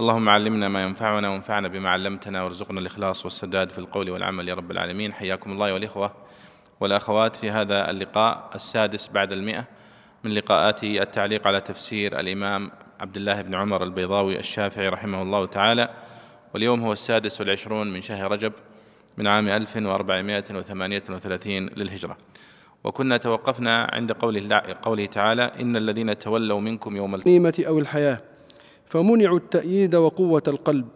اللهم علمنا ما ينفعنا وانفعنا بما علمتنا وارزقنا الإخلاص والسداد في القول والعمل يا رب العالمين. حياكم الله والاخوه والأخوات في هذا اللقاء السادس بعد المئة من لقاءات التعليق على تفسير الإمام عبد الله بن عمر البيضاوي الشافعي رحمه الله تعالى. واليوم هو السادس والعشرون من شهر رجب من عام 1438 للهجرة. وكنا توقفنا عند قوله, قوله تعالى إن الذين تولوا منكم يوم الغنيمة أو الحياة. فمنعوا التأييد وقوة القلب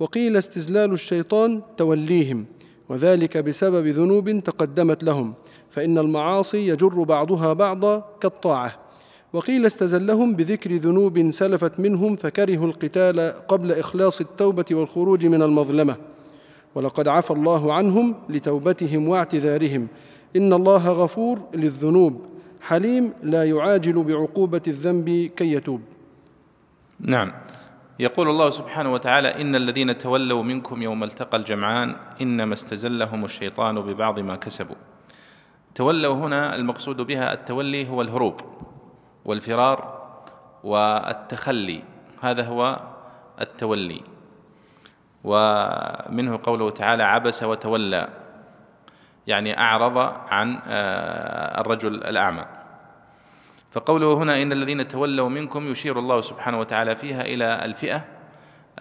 وقيل استزلال الشيطان توليهم وذلك بسبب ذنوب تقدمت لهم فإن المعاصي يجر بعضها بعضا كالطاعة. وقيل استزلهم بذكر ذنوب سلفت منهم فكرهوا القتال قبل إخلاص التوبة والخروج من المظلمة. ولقد عفى الله عنهم لتوبتهم واعتذارهم. إن الله غفور للذنوب حليم لا يعاجل بعقوبة الذنب كي يتوب. نعم. يقول الله سبحانه وتعالى إن الذين تولوا منكم يوم التقى الجمعان إنما استزلهم الشيطان ببعض ما كسبوا. تولوا هنا المقصود بها التولي هو الهروب والفرار والتخلي. هذا هو التولي. ومنه قوله تعالى عبس وتولى. يعني أعرض عن آه، الرجل الأعمى. فقوله هنا إن الذين تولوا منكم يشير الله سبحانه وتعالى فيها إلى الفئة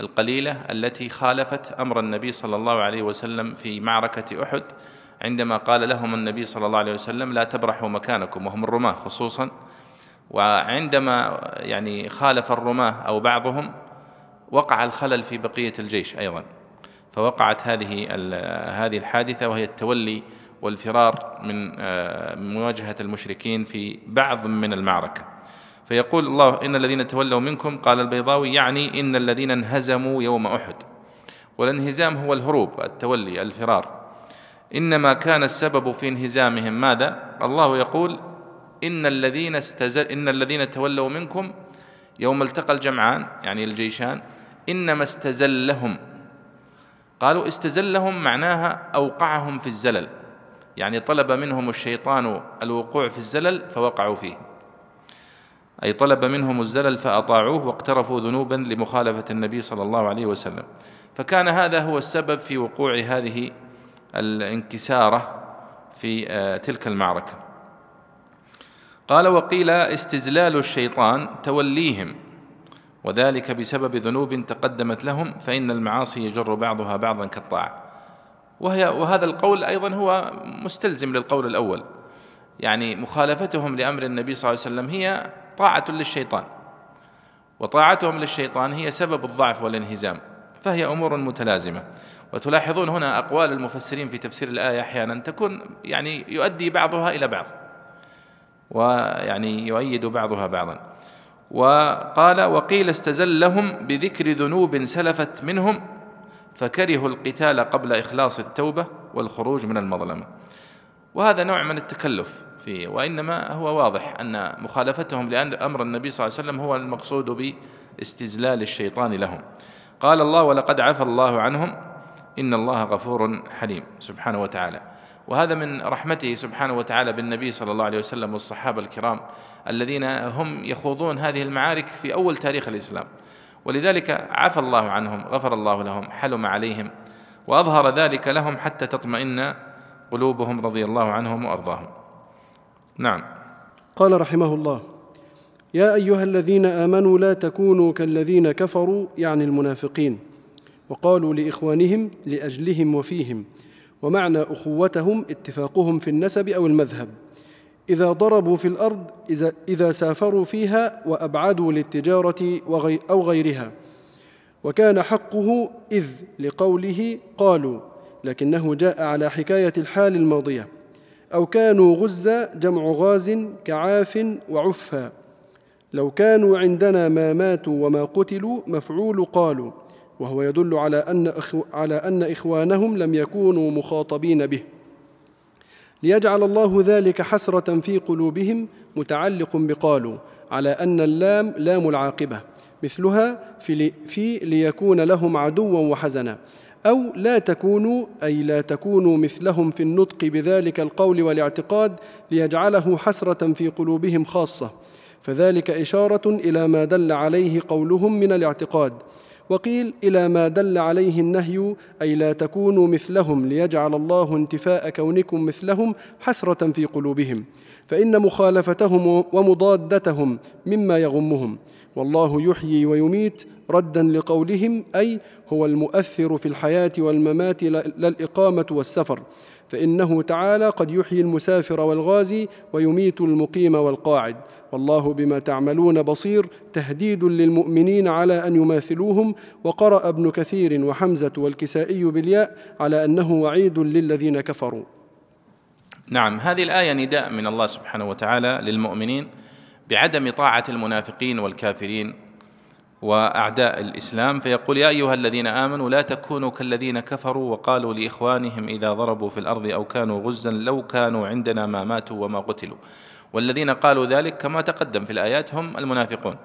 القليلة التي خالفت أمر النبي صلى الله عليه وسلم في معركة أحد عندما قال لهم النبي صلى الله عليه وسلم لا تبرحوا مكانكم وهم الرماة خصوصا. وعندما يعني خالف الرماة أو بعضهم وقع الخلل في بقية الجيش أيضا. فوقعت هذه هذه الحادثة وهي التولي والفرار من آه، مواجهة المشركين في بعض من المعركة. فيقول الله إن الذين تولوا منكم قال البيضاوي يعني إن الذين انهزموا يوم أحد. والانهزام هو الهروب التولي الفرار. إنما كان السبب في انهزامهم ماذا؟ الله يقول إن الذين استزل إن الذين تولوا منكم يوم التقى الجمعان يعني الجيشان إنما استزلهم. قالوا استزلهم معناها أوقعهم في الزلل. يعني طلب منهم الشيطان الوقوع في الزلل فوقعوا فيه. أي طلب منهم الزلل فأطاعوه واقترفوا ذنوبا لمخالفة النبي صلى الله عليه وسلم. فكان هذا هو السبب في وقوع هذه الانكسارة في آه، تلك المعركة. قال وقيل استزلال الشيطان توليهم وذلك بسبب ذنوب تقدمت لهم فإن المعاصي يجر بعضها بعضا كالطاعة. وهي وهذا القول أيضا هو مستلزم للقول الأول. يعني مخالفتهم لأمر النبي صلى الله عليه وسلم هي طاعة للشيطان. وطاعتهم للشيطان هي سبب الضعف والانهزام فهي أمور متلازمة. وتلاحظون هنا أقوال المفسرين في تفسير الآية أحيانا تكون يعني يؤدي بعضها إلى بعض. ويعني يؤيد بعضها بعضا. وقال وقيل استزلهم بذكر ذنوب سلفت منهم فكرهوا القتال قبل إخلاص التوبة والخروج من المظلمة وهذا نوع من التكلف فيه وإنما هو واضح أن مخالفتهم لأن أمر النبي صلى الله عليه وسلم هو المقصود باستزلال الشيطان لهم. قال الله ولقد عفى الله عنهم إن الله غفور حليم سبحانه وتعالى. وهذا من رحمته سبحانه وتعالى بالنبي صلى الله عليه وسلم والصحابة الكرام الذين هم يخوضون هذه المعارك في أول تاريخ الإسلام. ولذلك عفى الله عنهم غفر الله لهم حلم عليهم وأظهر ذلك لهم حتى تطمئن قلوبهم رضي الله عنهم وأرضاهم. نعم. قال رحمه الله يا أيها الذين آمنوا لا تكونوا كالذين كفروا يعني المنافقين. وقالوا لإخوانهم لأجلهم وفيهم. ومعنى أخوتهم اتفاقهم في النسب أو المذهب. إذا ضربوا في الأرض إذا, إذا سافروا فيها وأبعدوا للتجارة أو غيرها. وكان حقه إذ لقوله قالوا لكنه جاء على حكاية الحال الماضية. أو كانوا غزا جمع غاز كعاف وعفا. لو كانوا عندنا ما ماتوا وما قتلوا مفعول قالوا. وهو يدل على أن, على أن إخوانهم لم يكونوا مخاطبين به. ليجعل الله ذلك حسرة في قلوبهم متعلق بقالوا على أن اللام لام العاقبة مثلها في, في ليكون لهم عدوا وحزنا أو لا تكونوا أي لا تكونوا مثلهم في النطق بذلك القول والاعتقاد ليجعله حسرة في قلوبهم خاصة. فذلك إشارة إلى ما دل عليه قولهم من الاعتقاد. وقيل إلى ما دل عليه النهي أي لا تكونوا مثلهم ليجعل الله انتفاء كونكم مثلهم حسرة في قلوبهم فإن مخالفتهم ومضادتهم مما يغمهم. والله يحيي ويميت ردا لقولهم أي هو المؤثر في الحياة والممات لا الإقامة والسفر. فإنه تعالى قد يحيي المسافر والغازي ويميت المقيم والقاعد. والله بما تعملون بصير. تهديد للمؤمنين على أن يماثلوهم. وقرأ ابن كثير وحمزة والكسائي بالياء على أنه وعيد للذين كفروا. نعم هذه الآية نداء من الله سبحانه وتعالى للمؤمنين بعدم طاعة المنافقين والكافرين. وأعداء الإسلام فيقول يا أيها الذين آمنوا لا تكونوا كالذين كفروا وقالوا لإخوانهم إذا ضربوا في الأرض أو كانوا غزا لو كانوا عندنا ما ماتوا وما قتلوا. والذين قالوا ذلك كما تقدم في الآيات هم المنافقون.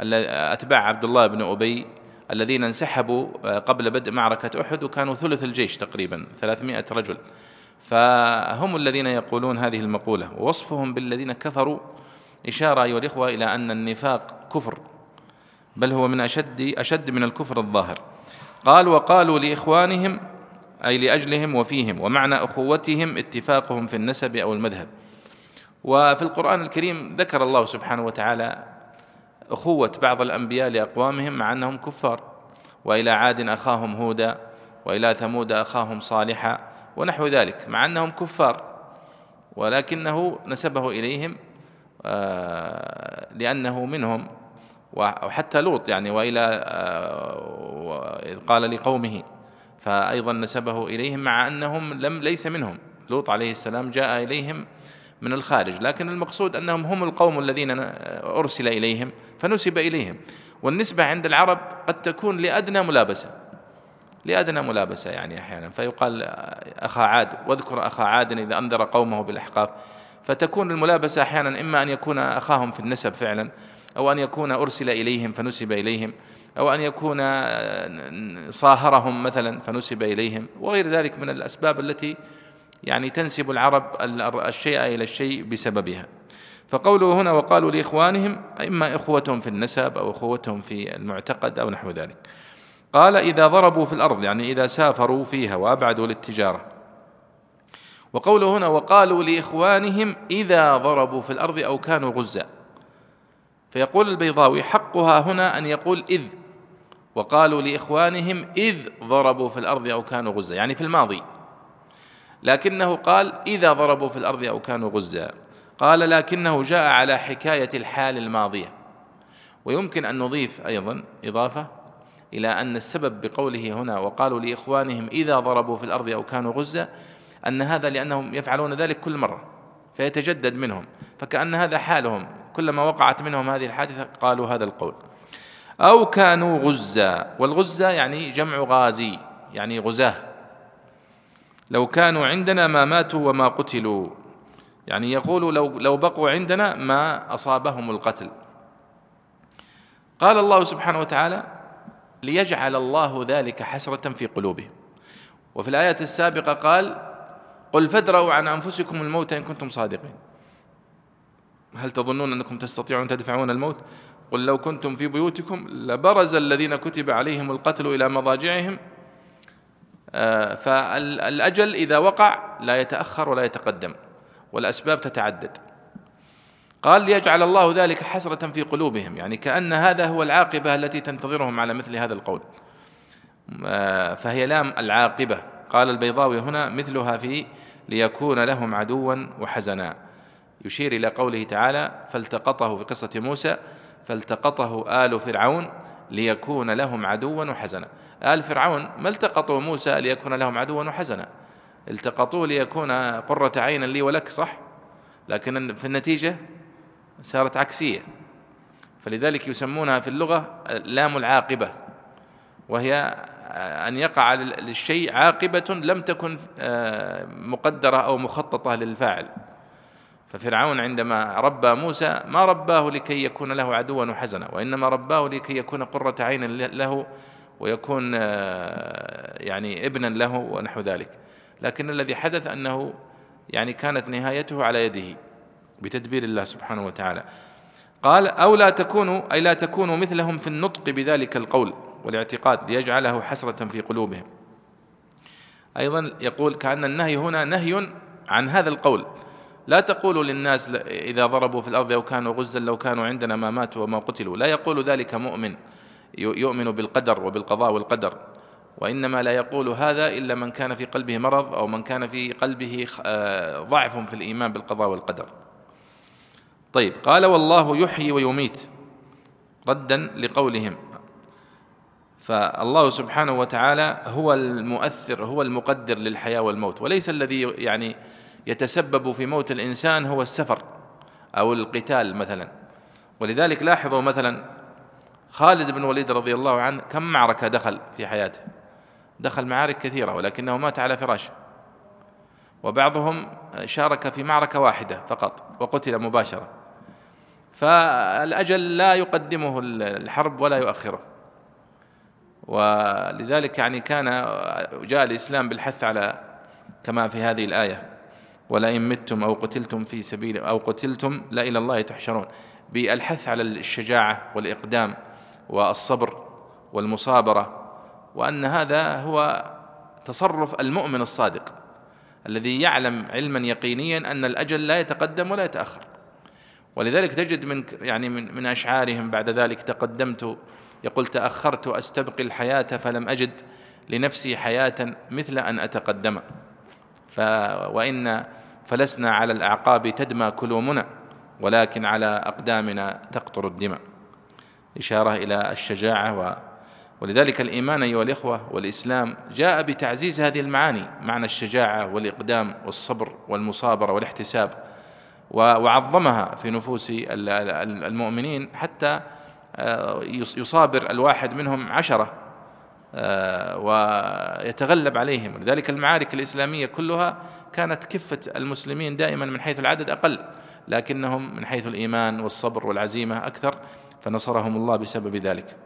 أتباع عبد الله بن أبي الذين انسحبوا قبل بدء معركة أحد وكانوا ثلث الجيش تقريبا 300 رجل. فهم الذين يقولون هذه المقولة ووصفهم بالذين كفروا إشارة أيها الإخوة إلى أن النفاق كفر. بل هو من أشد أشد من الكفر الظاهر. قال وقالوا لإخوانهم أي لأجلهم وفيهم ومعنى أخوتهم اتفاقهم في النسب أو المذهب. وفي القرآن الكريم ذكر الله سبحانه وتعالى أخوة بعض الأنبياء لأقوامهم مع أنهم كفار. وإلى عاد أخاهم هودا وإلى ثمود أخاهم صالحا ونحو ذلك مع أنهم كفار. ولكنه نسبه إليهم آه، لأنه منهم وحتى لوط يعني وإلى آه، إذ قال لقومه فايضا نسبه إليهم مع أنهم لم ليس منهم. لوط عليه السلام جاء إليهم من الخارج لكن المقصود أنهم هم القوم الذين أرسل إليهم فنسب إليهم. والنسبة عند العرب قد تكون لأدنى ملابسة. لأدنى ملابسة يعني أحيانا. فيقال أخا عاد واذكر أخا عاد إذا انذر قومه بالأحقاف. فتكون الملابسة أحيانا إما أن يكون أخاهم في النسب فعلا أو أن يكون أرسل إليهم فنسب إليهم أو أن يكون صاهرهم مثلا فنسب إليهم وغير ذلك من الأسباب التي يعني تنسب العرب الشيء إلى الشيء بسببها. فقوله هنا وقالوا لإخوانهم إما إخوتهم في النسب أو إخوتهم في المعتقد أو نحو ذلك. قال إذا ضربوا في الأرض يعني إذا سافروا فيها وأبعدوا للتجارة. وقوله هنا وقالوا لإخوانهم إذا ضربوا في الأرض أو كانوا غزاً فيقول البيضاوي حقها هنا أن يقول إذ. وقالوا لإخوانهم إذ ضربوا في الأرض أو كانوا غزا يعني في الماضي. لكنه قال إذا ضربوا في الأرض أو كانوا غزا قال لكنه جاء على حكاية الحال الماضية. ويمكن أن نضيف أيضا إضافة إلى أن السبب بقوله هنا وقالوا لإخوانهم إذا ضربوا في الأرض أو كانوا غزا أن هذا لأنهم يفعلون ذلك كل مرة فيتجدد منهم فكأن هذا حالهم. كلما وقعت منهم هذه الحادثة قالوا هذا القول. أو كانوا غزا والغزة يعني جمع غازي يعني غزاة. لو كانوا عندنا ما ماتوا وما قتلوا يعني يقول لو لو بقوا عندنا ما أصابهم القتل. قال الله سبحانه وتعالى ليجعل الله ذلك حسرة في قلوبهم. وفي الآية السابقة قال قل فادروا عن أنفسكم الموت إن كنتم صادقين. هل تظنون أنكم تستطيعون تدفعون الموت؟ قل لو كنتم في بيوتكم لبرز الذين كتب عليهم القتل إلى مضاجعهم. آه، فالأجل إذا وقع لا يتأخر ولا يتقدم والأسباب تتعدد. قال ليجعل الله ذلك حسرة في قلوبهم يعني كأن هذا هو العاقبة التي تنتظرهم على مثل هذا القول. آه، فهي لام العاقبة. قال البيضاوي هنا مثلها في ليكون لهم عدوا وحزنا. يشير إلى قوله تعالى فالتقطه في قصة موسى فالتقطه آل فرعون ليكون لهم عدوا وحزنا. آل فرعون ما التقطوا موسى ليكون لهم عدوا وحزنا؟ التقطوه ليكون قرة عين لي ولك صح؟ لكن في النتيجة صارت عكسية. فلذلك يسمونها في اللغة لام العاقبة وهي أن يقع للشيء عاقبة لم تكن آه، مقدرة أو مخططة للفاعل. ففرعون عندما ربى موسى ما رباه لكي يكون له عدوا وحزنا وإنما رباه لكي يكون قرة عين له ويكون آه، يعني ابنا له ونحو ذلك. لكن الذي حدث أنه يعني كانت نهايته على يده بتدبير الله سبحانه وتعالى. قال أو لا تكونوا أي لا تكونوا مثلهم في النطق بذلك القول والاعتقاد ليجعله حسرة في قلوبهم. أيضا يقول كأن النهي هنا نهي عن هذا القول. لا تقولوا للناس إذا ضربوا في الأرض أو كانوا غزا لو كانوا عندنا ما ماتوا وما قتلوا. لا يقول ذلك مؤمن. يؤمن بالقدر وبالقضاء والقدر. وإنما لا يقول هذا إلا من كان في قلبه مرض أو من كان في قلبه آه، ضعف في الإيمان بالقضاء والقدر. طيب قال والله يحيي ويميت. ردا لقولهم. فالله سبحانه وتعالى هو المؤثر هو المقدر للحياة والموت. وليس الذي يعني يتسبب في موت الإنسان هو السفر أو القتال مثلا. ولذلك لاحظوا مثلا خالد بن وليد رضي الله عنه كم معركة دخل في حياته؟ دخل معارك كثيرة ولكنه مات على فراشه. وبعضهم شارك في معركة واحدة فقط وقتل مباشرة. فالأجل لا يقدمه الحرب ولا يؤخره. ولذلك يعني كان جاء الإسلام بالحث على كما في هذه الآية. ولئن متم أو قتلتم في سبيل أو قتلتم لا إلى الله تحشرون. بالحث على الشجاعة والإقدام والصبر والمصابرة وأن هذا هو تصرف المؤمن الصادق الذي يعلم علما يقينيا أن الأجل لا يتقدم ولا يتأخر. ولذلك تجد من يعني من, من أشعارهم بعد ذلك تقدمت يقول تأخرت أستبقي الحياة فلم أجد لنفسي حياة مثل أن أتقدم. ف وإن فلسنا على الأعقاب تدمى كلومنا ولكن على أقدامنا تقطر الدماء. إشارة إلى الشجاعة و ولذلك الإيمان أيها الإخوة والإسلام جاء بتعزيز هذه المعاني معنى الشجاعة والإقدام والصبر والمصابرة والاحتساب وعظمها في نفوس المؤمنين حتى آه، يصابر الواحد منهم عشرة. آه، ويتغلب عليهم. ولذلك المعارك الإسلامية كلها كانت كفة المسلمين دائما من حيث العدد أقل لكنهم من حيث الإيمان والصبر والعزيمة أكثر فنصرهم الله بسبب ذلك.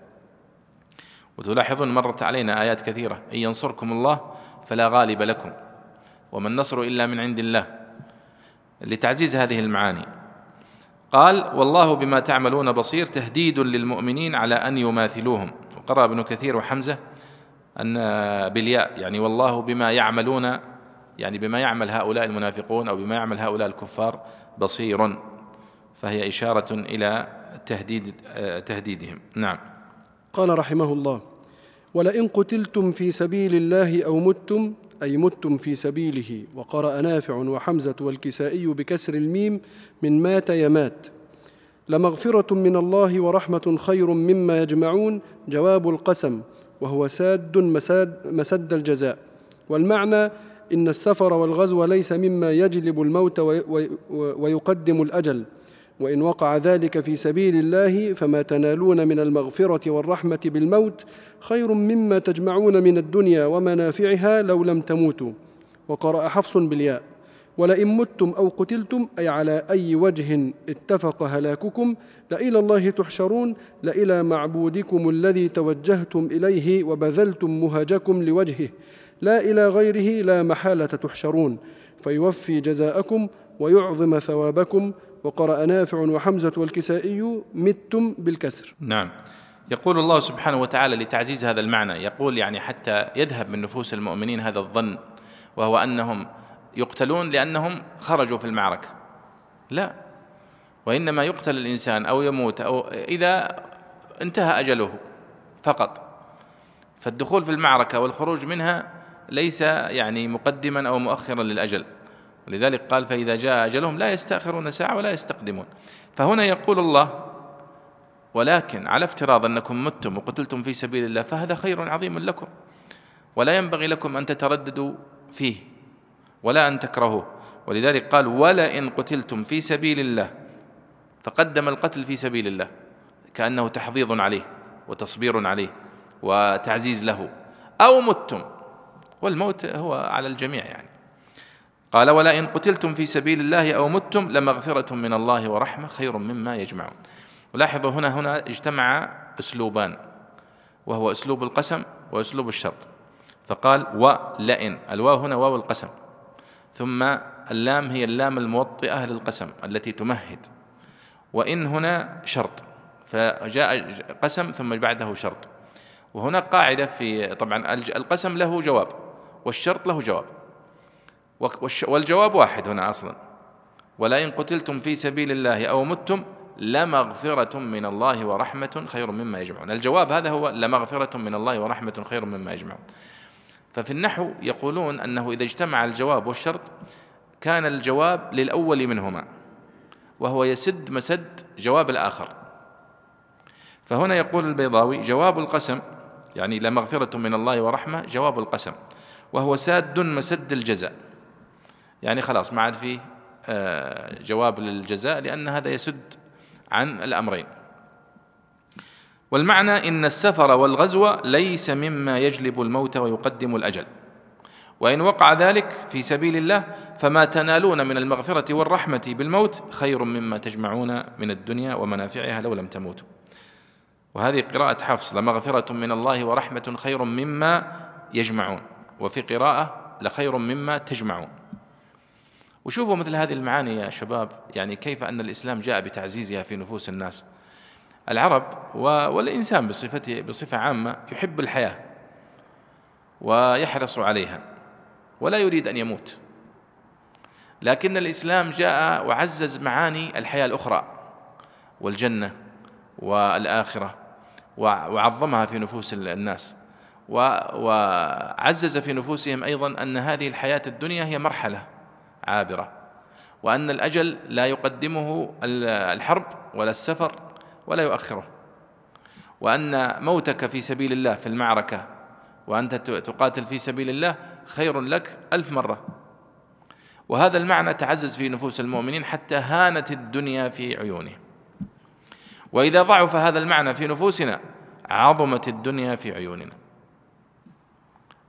وتلاحظون مرت علينا آيات كثيرة إن ينصركم الله فلا غالب لكم وما النصر إلا من عند الله لتعزيز هذه المعاني. قال والله بما تعملون بصير تهديد للمؤمنين على أن يماثلوهم. وقرأ ابن كثير وحمزة أن بالياء يعني والله بما يعملون يعني بما يعمل هؤلاء المنافقون أو بما يعمل هؤلاء الكفار بصير. فهي إشارة إلى تهديد تهديدهم. نعم. قال رحمه الله ولئن قتلتم في سبيل الله أو متم أي متم في سبيله وقرأ نافع وحمزة والكسائي بكسر الميم من مات يمات لمغفرة من الله ورحمة خير مما يجمعون جواب القسم وهو ساد مساد مسد الجزاء. والمعنى إن السفر والغزو ليس مما يجلب الموت ويقدم الأجل. وإن وقع ذلك في سبيل الله فما تنالون من المغفرة والرحمة بالموت خير مما تجمعون من الدنيا ومنافعها لو لم تموتوا. وقرأ حفص بالياء. ولئن متم أو قتلتم أي على أي وجه اتفق هلاككم لإلى الله تحشرون لإلى معبودكم الذي توجهتم إليه وبذلتم مهجكم لوجهه. لا إلى غيره لا محالة تحشرون. فيوفي جزاءكم ويعظم ثوابكم. وقرأ نافع وحمزة والكسائي متم بالكسر. نعم. يقول الله سبحانه وتعالى لتعزيز هذا المعنى يقول يعني حتى يذهب من نفوس المؤمنين هذا الظن وهو أنهم يقتلون لأنهم خرجوا في المعركة. لا. وإنما يقتل الإنسان أو يموت أو إذا انتهى أجله فقط. فالدخول في المعركة والخروج منها ليس يعني مقدما أو مؤخرا للأجل. ولذلك قال فإذا جاء أجلهم لا يستأخرون ساعة ولا يستقدمون. فهنا يقول الله ولكن على افتراض أنكم متم وقتلتم في سبيل الله فهذا خير عظيم لكم. ولا ينبغي لكم أن تترددوا فيه. ولا أن تكرهوه. ولذلك قال ولئن قتلتم في سبيل الله. فقدم القتل في سبيل الله. كأنه تحضيض عليه وتصبير عليه وتعزيز له. أو متم. والموت هو على الجميع يعني. قال ولئن قتلتم في سبيل الله أو متم لمغفرة من الله ورحمة خير مما يجمعون. ولاحظوا هنا هنا اجتمع أسلوبان. وهو أسلوب القسم وأسلوب الشرط. فقال ولئن. الواو هنا واو القسم. ثم اللام هي اللام الموطئة للقسم التي تمهد. وإن هنا شرط فجاء قسم ثم بعده شرط. وهناك قاعدة في طبعا القسم له جواب والشرط له جواب. والجواب واحد هنا أصلا. ولئن قتلتم في سبيل الله أو متم لمغفرة من الله ورحمة خير مما يجمعون. الجواب هذا هو لمغفرة من الله ورحمة خير مما يجمعون. ففي النحو يقولون أنه إذا اجتمع الجواب والشرط كان الجواب للأول منهما وهو يسد مسد جواب الآخر. فهنا يقول البيضاوي جواب القسم يعني لمغفرة من الله ورحمة جواب القسم وهو ساد مسد الجزاء. يعني خلاص ما عاد فيه آه، جواب للجزاء لأن هذا يسد عن الأمرين. والمعنى إن السفر والغزو ليس مما يجلب الموت ويقدم الأجل. وإن وقع ذلك في سبيل الله فما تنالون من المغفرة والرحمة بالموت خير مما تجمعون من الدنيا ومنافعها لو لم تموتوا. وهذه قراءة حفص لمغفرة من الله ورحمة خير مما يجمعون. وفي قراءة لخير مما تجمعون. وشوفوا مثل هذه المعاني يا شباب يعني كيف أن الإسلام جاء بتعزيزها في نفوس الناس. العرب والإنسان بصفته بصفة عامة يحب الحياة ويحرص عليها ولا يريد أن يموت. لكن الإسلام جاء وعزز معاني الحياة الأخرى والجنة والآخرة وعظمها في نفوس الناس وعزز في نفوسهم أيضا أن هذه الحياة الدنيا هي مرحلة عابرة وأن الأجل لا يقدمه الحرب ولا السفر ولا يؤخره. وأن موتك في سبيل الله في المعركة وأنت تقاتل في سبيل الله خير لك ألف مرة. وهذا المعنى تعزز في نفوس المؤمنين حتى هانت الدنيا في عيونهم وإذا ضعف هذا المعنى في نفوسنا عظمت الدنيا في عيوننا.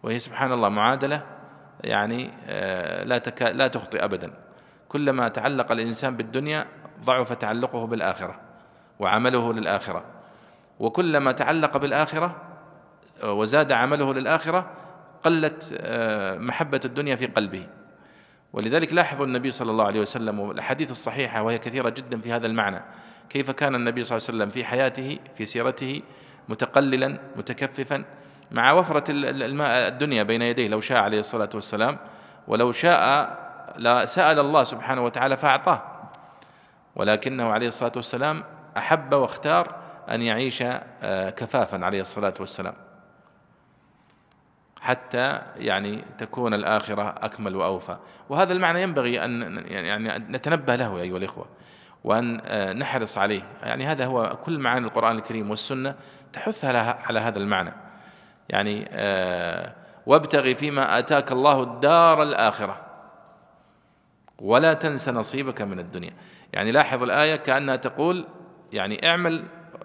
وهي سبحان الله معادلة يعني آه، لا لا تخطئ أبدا. كلما تعلق الإنسان بالدنيا ضعف تعلقه بالآخرة. وعمله للآخرة. وكلما تعلق بالآخرة وزاد عمله للآخرة قلت آه، محبة الدنيا في قلبه. ولذلك لاحظوا النبي صلى الله عليه وسلم والأحاديث الصحيحة وهي كثيرة جدا في هذا المعنى. كيف كان النبي صلى الله عليه وسلم في حياته في سيرته متقللا متكففا مع وفرة الدنيا بين يديه؟ لو شاء عليه الصلاة والسلام ولو شاء لسأل الله سبحانه وتعالى فأعطاه. ولكنه عليه الصلاة والسلام أحب واختار أن يعيش آه، كفافا عليه الصلاة والسلام. حتى يعني تكون الآخرة أكمل وأوفى. وهذا المعنى ينبغي أن يعني نتنبه له أيها الإخوة وأن آه، نحرص عليه. يعني هذا هو كل معاني القرآن الكريم والسنة تحث على هذا المعنى. يعني آه، وابتغي فيما آتاك الله الدار الآخرة ولا تنس نصيبك من الدنيا. يعني لاحظ الآية كأنها تقول يعني اعمل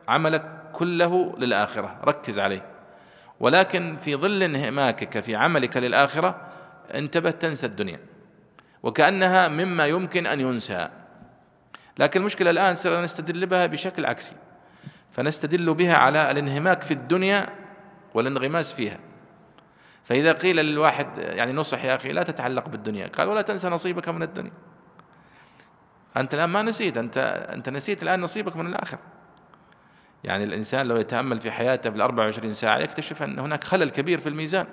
عملك كله للآخرة ركز عليه. ولكن في ظل انهماكك في عملك للآخرة انتبه تنسى الدنيا. وكأنها مما يمكن أن ينسى. لكن المشكلة الآن صرنا نستدل بها بشكل عكسي. فنستدل بها على الانهماك في الدنيا والانغماس فيها. فإذا قيل للواحد يعني نصح يا أخي لا تتعلق بالدنيا. قال ولا تنسى نصيبك من الدنيا. أنت الآن ما نسيت أنت أنت نسيت الآن نصيبك من الآخرة يعني الإنسان لو يتأمل في حياته بال 24 ساعة يكتشف أن هناك خلل كبير في الميزان.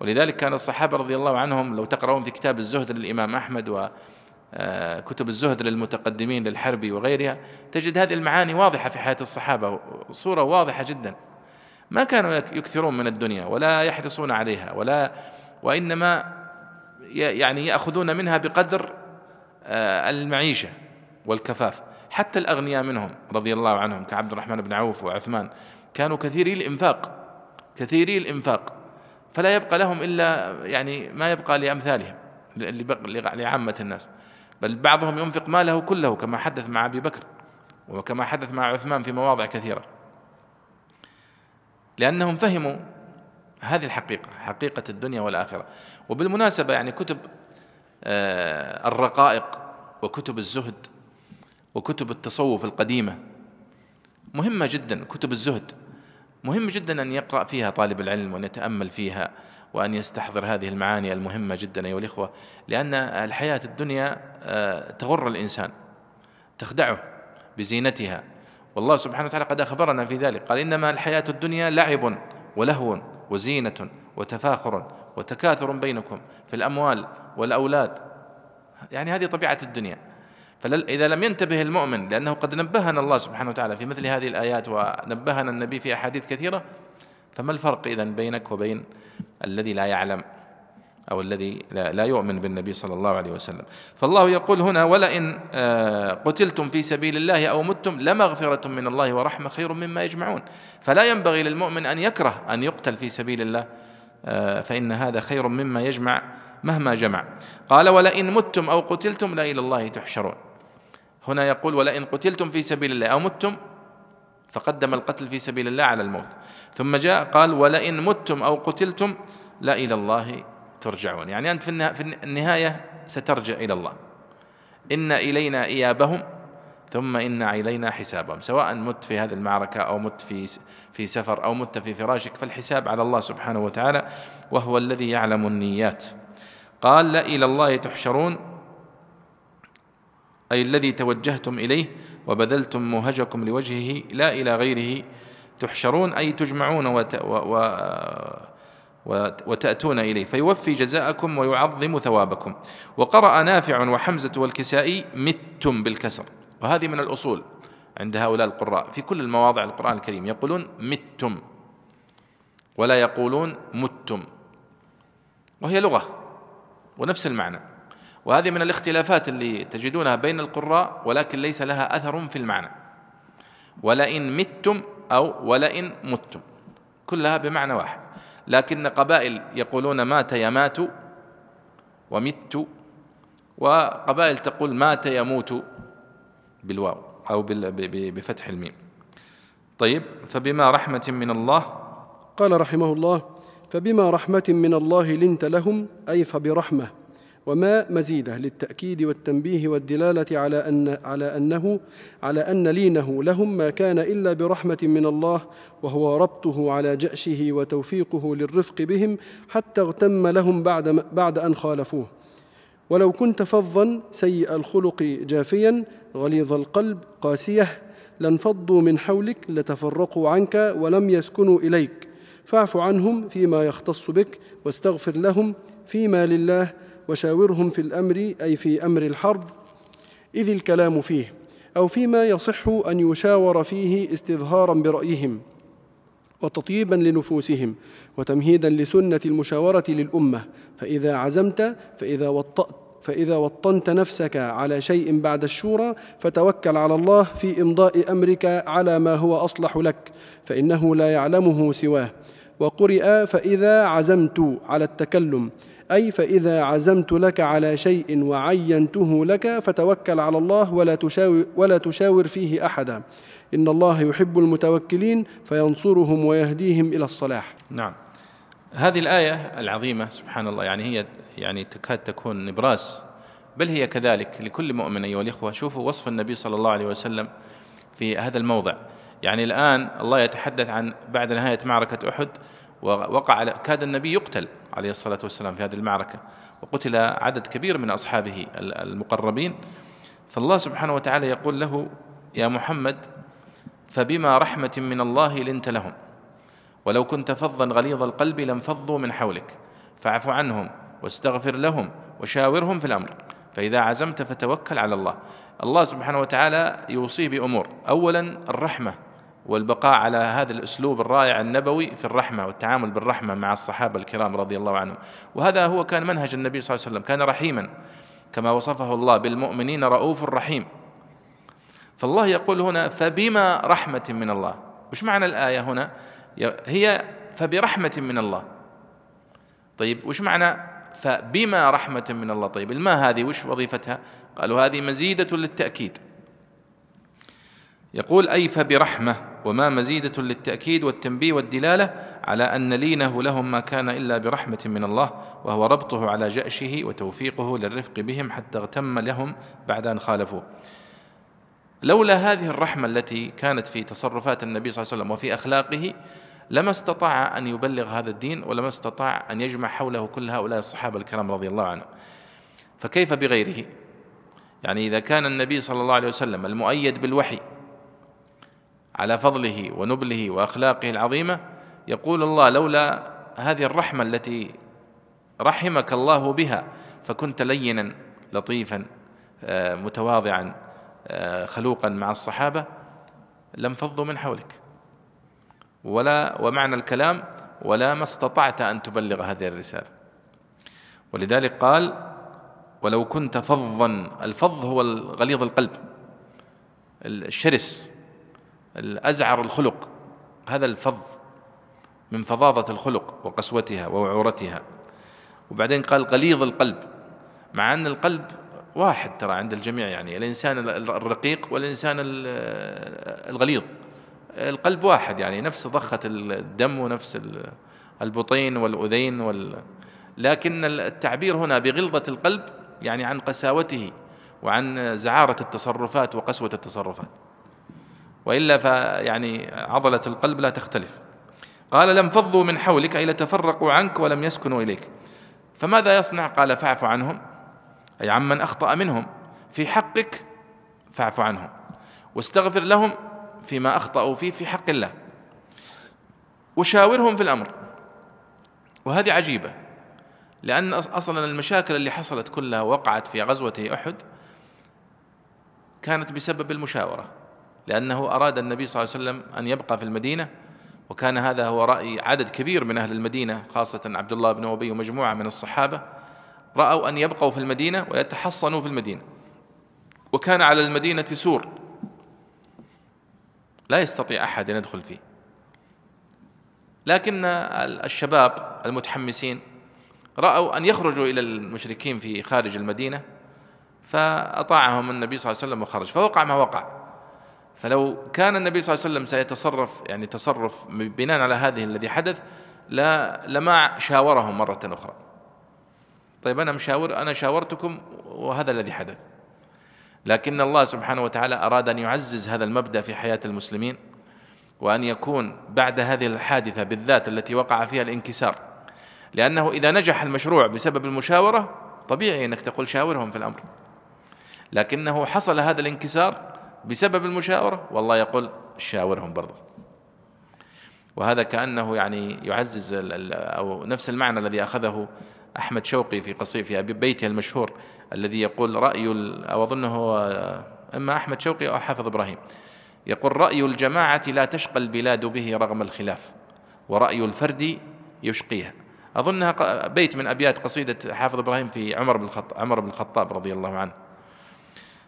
ولذلك كان الصحابة رضي الله عنهم لو تقرؤون في كتاب الزهد للإمام أحمد و آه، كتب الزهد للمتقدمين للحربي وغيرها تجد هذه المعاني واضحة في حياة الصحابة صورة واضحة جدا. ما كانوا يكثرون من الدنيا ولا يحرصون عليها ولا وإنما يعني يأخذون منها بقدر المعيشة والكفاف. حتى الأغنياء منهم رضي الله عنهم كعبد الرحمن بن عوف وعثمان كانوا كثيري الإنفاق كثيري الإنفاق. فلا يبقى لهم إلا يعني ما يبقى لأمثالهم لعامة الناس. بل بعضهم ينفق ماله كله كما حدث مع أبي بكر وكما حدث مع عثمان في مواضع كثيرة. لأنهم فهموا هذه الحقيقة حقيقة الدنيا والآخرة. وبالمناسبة يعني كتب آه، الرقائق وكتب الزهد وكتب التصوف القديمة. مهمة جدا كتب الزهد. مهم جدا أن يقرأ فيها طالب العلم وأن يتأمل فيها وأن يستحضر هذه المعاني المهمة جدا أيها الإخوة لأن الحياة الدنيا آه، تغر الإنسان تخدعه بزينتها. والله سبحانه وتعالى قد أخبرنا في ذلك قال إنما الحياة الدنيا لعب ولهو وزينة وتفاخر وتكاثر بينكم في الأموال والأولاد. يعني هذه طبيعة الدنيا. فإذا لم ينتبه المؤمن لأنه قد نبهنا الله سبحانه وتعالى في مثل هذه الآيات ونبهنا النبي في أحاديث كثيرة فما الفرق إذا بينك وبين الذي لا يعلم أو الذي لا يؤمن بالنبي صلى الله عليه وسلم؟ فالله يقول هنا ولئن آه، قتلتم في سبيل الله أو متم لمغفرة من الله ورحمة خير مما يجمعون. فلا ينبغي للمؤمن أن يكره أن يقتل في سبيل الله آه، فإن هذا خير مما يجمع مهما جمع. قال ولئن متم أو قتلتم لا إلى الله تحشرون. هنا يقول ولئن قتلتم في سبيل الله أو متم فقدم القتل في سبيل الله على الموت. ثم جاء قال ولئن متم أو قتلتم لا إلى الله ترجعون. يعني أنت في النهاية سترجع إلى الله. إن إلينا إيابهم ثم إن إلينا حسابهم. سواء مت في هذه المعركة أو مت في في سفر أو مت في فراشك فالحساب على الله سبحانه وتعالى وهو الذي يعلم النيات. قال لا إلى الله تحشرون. أي الذي توجهتم إليه وبذلتم موهجكم لوجهه لا إلى غيره تحشرون أي تجمعون وتأتون إليه فيوفي جزاءكم ويعظم ثوابكم. وقرأ نافع وحمزة والكسائي متم بالكسر. وهذه من الأصول عند هؤلاء القراء في كل المواضع القرآن الكريم. يقولون متم. ولا يقولون متم. وهي لغة. ونفس المعنى. وهذه من الاختلافات اللي تجدونها بين القراء ولكن ليس لها أثر في المعنى. ولئن متم أو ولئن متم. كلها بمعنى واحد. لكن قبائل يقولون مات يمات ومت وقبائل تقول مات يموت بالواو أو بفتح الميم. طيب فبما رحمة من الله قال رحمه الله فبما رحمة من الله لنت لهم أي فبرحمة وما مزيدة للتأكيد والتنبيه والدلالة على أن على أنه على أن لينه لهم ما كان إلا برحمة من الله وهو ربطه على جأشه وتوفيقه للرفق بهم حتى اغتم لهم بعد بعد أن خالفوه. ولو كنت فظا سيء الخلق جافيا غليظ القلب قاسيه لانفضوا من حولك لتفرقوا عنك ولم يسكنوا إليك. فاعف عنهم فيما يختص بك واستغفر لهم فيما لله وشاورهم في الأمر أي في أمر الحرب إذ الكلام فيه أو فيما يصح أن يشاور فيه استظهارا برأيهم وتطيبا لنفوسهم وتمهيدا لسنة المشاورة للأمة. فإذا عزمت فإذا وطأت فإذا وطنت نفسك على شيء بعد الشورى فتوكل على الله في إمضاء أمرك على ما هو أصلح لك فإنه لا يعلمه سواه. وقرئ فإذا عزمت على التكلم أي فإذا عزمت لك على شيء وعينته لك فتوكل على الله ولا تشاور, ولا تشاور فيه أحدا. إن الله يحب المتوكلين فينصرهم ويهديهم إلى الصلاح. نعم. هذه الآية العظيمة سبحان الله يعني هي يعني تكاد تكون نبراس بل هي كذلك لكل مؤمن أيها الإخوة. شوفوا وصف النبي صلى الله عليه وسلم في هذا الموضع. يعني الآن الله يتحدث عن بعد نهاية معركة أحد ووقع كاد النبي يقتل عليه الصلاة والسلام في هذه المعركة وقتل عدد كبير من أصحابه المقربين. فالله سبحانه وتعالى يقول له يا محمد فبما رحمة من الله لنت لهم ولو كنت فظا غليظ القلب لانفضوا من حولك فاعف عنهم واستغفر لهم وشاورهم في الأمر فإذا عزمت فتوكل على الله. الله سبحانه وتعالى يوصيه بأمور. اولا الرحمة. والبقاء على هذا الأسلوب الرائع النبوي في الرحمة والتعامل بالرحمة مع الصحابة الكرام رضي الله عنهم. وهذا هو كان منهج النبي صلى الله عليه وسلم كان رحيما كما وصفه الله بالمؤمنين رؤوف رحيم. فالله يقول هنا فبما رحمة من الله. وش معنى الآية هنا؟ هي فبرحمة من الله. طيب وش معنى فبما رحمة من الله طيب الماء هذه؟ وش وظيفتها؟ قالوا هذه مزيدة للتأكيد. يقول أي فبرحمة وما مزيدة للتأكيد والتنبيه والدلالة على أن لينه لهم ما كان إلا برحمة من الله وهو ربطه على جأشه وتوفيقه للرفق بهم حتى اغتم لهم بعد أن خالفوه. لولا هذه الرحمة التي كانت في تصرفات النبي صلى الله عليه وسلم وفي أخلاقه لما استطاع أن يبلغ هذا الدين ولما استطاع أن يجمع حوله كل هؤلاء الصحابة الكرام رضي الله عنهم. فكيف بغيره؟ يعني إذا كان النبي صلى الله عليه وسلم المؤيد بالوحي على فضله ونبله وأخلاقه العظيمة يقول الله لولا هذه الرحمة التي رحمك الله بها فكنت لينا لطيفا آه، متواضعا آه، خلوقا مع الصحابة لم فضوا من حولك. ولا ومعنى الكلام ولا ما استطعت أن تبلغ هذه الرسالة. ولذلك قال ولو كنت فظا الفظ هو غليظ القلب الشرس. الأزعر الخلق هذا الفظ من فظاظة الخلق وقسوتها ووعورتها. وبعدين قال غليظ القلب مع أن القلب واحد ترى عند الجميع يعني الإنسان الرقيق والإنسان الغليظ. القلب واحد يعني نفس ضخة الدم ونفس البطين والأذين وال. لكن التعبير هنا بغلظة القلب يعني عن قساوته وعن زعارة التصرفات وقسوة التصرفات. وإلا فيعني عضلة القلب لا تختلف. قال لم فضوا من حولك أي لتفرقوا عنك ولم يسكنوا إليك. فماذا يصنع؟ قال فاعف عنهم. أي عمن أخطأ منهم. في حقك فاعف عنهم. واستغفر لهم فيما أخطأوا فيه في حق الله. وشاورهم في الأمر. وهذه عجيبة لأن أصلا المشاكل اللي حصلت كلها وقعت في غزوة أحد كانت بسبب المشاورة. لأنه أراد النبي صلى الله عليه وسلم أن يبقى في المدينة وكان هذا هو رأي عدد كبير من أهل المدينة خاصة عبد الله بن أبي ومجموعة من الصحابة رأوا أن يبقوا في المدينة ويتحصنوا في المدينة. وكان على المدينة سور لا يستطيع أحد أن يدخل فيه. لكن الشباب المتحمسين رأوا أن يخرجوا إلى المشركين في خارج المدينة فأطاعهم النبي صلى الله عليه وسلم وخرج فوقع ما وقع. فلو كان النبي صلى الله عليه وسلم سيتصرف يعني تصرف بناء على هذه الذي حدث لا لما شاورهم مرة أخرى. طيب أنا مشاور أنا شاورتكم وهذا الذي حدث. لكن الله سبحانه وتعالى أراد أن يعزز هذا المبدأ في حياة المسلمين وأن يكون بعد هذه الحادثة بالذات التي وقع فيها الانكسار. لأنه إذا نجح المشروع بسبب المشاورة طبيعي أنك تقول شاورهم في الأمر. لكنه حصل هذا الانكسار بسبب المشاورة؟ والله يقول شاورهم برضه وهذا كأنه يعني يعزز أو نفس المعنى الذي أخذه أحمد شوقي في قصيد في بيته المشهور الذي يقول رأي أو أظنه إما أحمد شوقي أو حافظ إبراهيم. يقول رأي الجماعة لا تشقى البلاد به رغم الخلاف ورأي الفرد يشقيها. أظنها بيت من أبيات قصيدة حافظ إبراهيم في عمر بن الخطاب عمر بن الخطاب رضي الله عنه.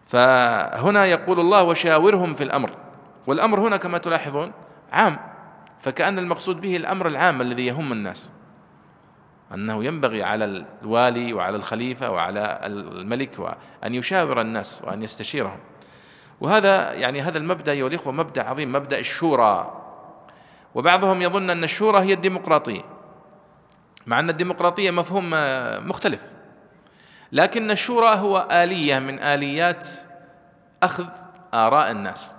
فهنا يقول الله وشاورهم في الأمر. والأمر هنا كما تلاحظون عام فكأن المقصود به الأمر العام الذي يهم الناس. أنه ينبغي على الوالي وعلى الخليفة وعلى الملك أن يشاور الناس وأن يستشيرهم. وهذا يعني هذا المبدأ أيها الإخوة مبدأ عظيم مبدأ الشورى. وبعضهم يظن أن الشورى هي الديمقراطية مع أن الديمقراطية مفهوم مختلف. لكن الشورى هو آلية من آليات أخذ آراء الناس.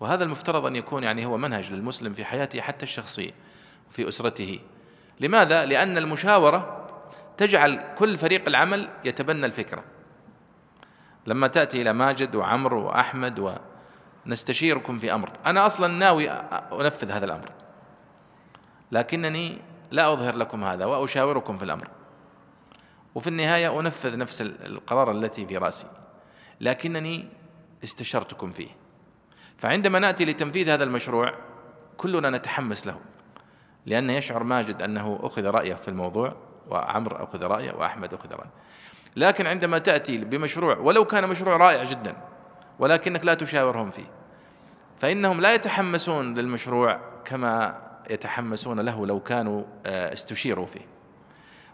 وهذا المفترض أن يكون يعني هو منهج للمسلم في حياته حتى الشخصية وفي أسرته. لماذا؟ لأن المشاورة تجعل كل فريق العمل يتبنى الفكرة. لما تأتي إلى ماجد وعمر وأحمد ونستشيركم في أمر أنا أصلا ناوي أنفذ هذا الأمر. لكنني لا أظهر لكم هذا وأشاوركم في الأمر. وفي النهاية أنفذ نفس القرار التي في رأسي لكنني استشرتكم فيه. فعندما نأتي لتنفيذ هذا المشروع كلنا نتحمس له لأنه يشعر ماجد أنه أخذ رأيه في الموضوع وعمر أخذ رأيه وأحمد أخذ رأيه. لكن عندما تأتي بمشروع ولو كان مشروع رائع جدا ولكنك لا تشاورهم فيه فإنهم لا يتحمسون للمشروع كما يتحمسون له لو كانوا آه، استشيروا فيه.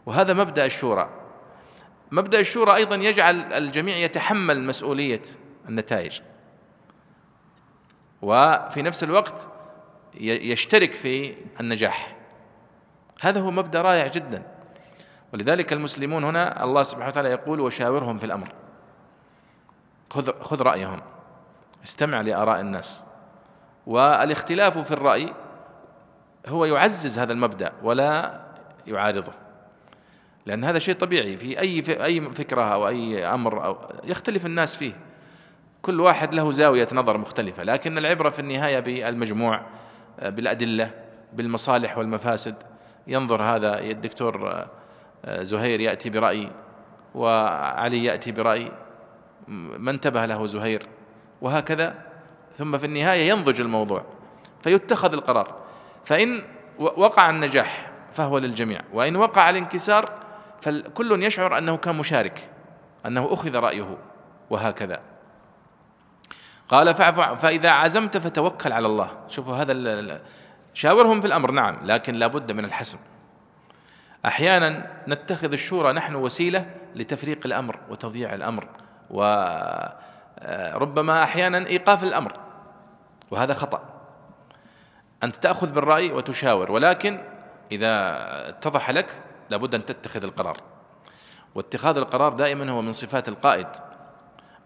وهذا مبدأ الشورى. مبدأ الشورى أيضا يجعل الجميع يتحمل مسؤولية النتائج. وفي نفس الوقت يشترك في النجاح. هذا هو مبدأ رائع جدا. ولذلك المسلمون هنا الله سبحانه وتعالى يقول وشاورهم في الأمر. خذ خذ رأيهم. استمع لآراء الناس. والاختلاف في الرأي هو يعزز هذا المبدأ ولا يعارضه. لأن هذا شيء طبيعي. في أي في أي فكرة أو أي أمر أو يختلف الناس فيه. كل واحد له زاوية نظر مختلفة. لكن العبرة في النهاية بالمجموع بالأدلة بالمصالح والمفاسد ينظر هذا الدكتور زهير يأتي برأي وعلي يأتي برأي ما انتبه له زهير وهكذا. ثم في النهاية ينضج الموضوع فيتخذ القرار. فإن وقع النجاح فهو للجميع. وإن وقع الانكسار فكل يشعر أنه كان مشارك أنه أخذ رأيه وهكذا. قال فاعف فإذا عزمت فتوكل على الله. شوفوا هذا شاورهم في الأمر نعم لكن لابد من الحسم. أحيانا نتخذ الشورى نحن وسيلة لتفريق الأمر وتضييع الأمر وربما أحيانا إيقاف الأمر وهذا خطأ. أنت تأخذ بالرأي وتشاور ولكن إذا اتضح لك لابد أن تتخذ القرار. واتخاذ القرار دائما هو من صفات القائد.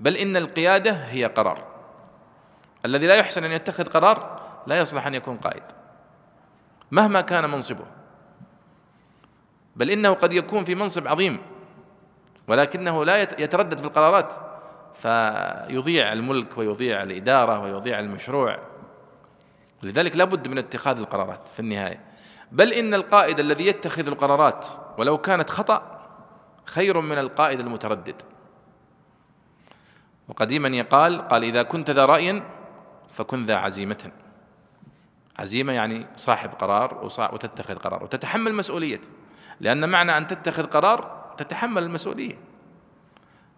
بل إن القيادة هي قرار. الذي لا يحسن أن يتخذ قرار لا يصلح أن يكون قائد. مهما كان منصبه. بل إنه قد يكون في منصب عظيم. ولكنه لا يتردد في القرارات. فيضيع الملك ويضيع الإدارة ويضيع المشروع. لذلك لا بد من اتخاذ القرارات في النهاية. بل إن القائد الذي يتخذ القرارات ولو كانت خطأ خير من القائد المتردد. وقديما يقال قال إذا كنت ذا رأي فكن ذا عزيمة. عزيمة يعني صاحب قرار وتتخذ قرار وتتحمل مسؤوليته لأن معنى أن تتخذ قرار تتحمل المسؤولية.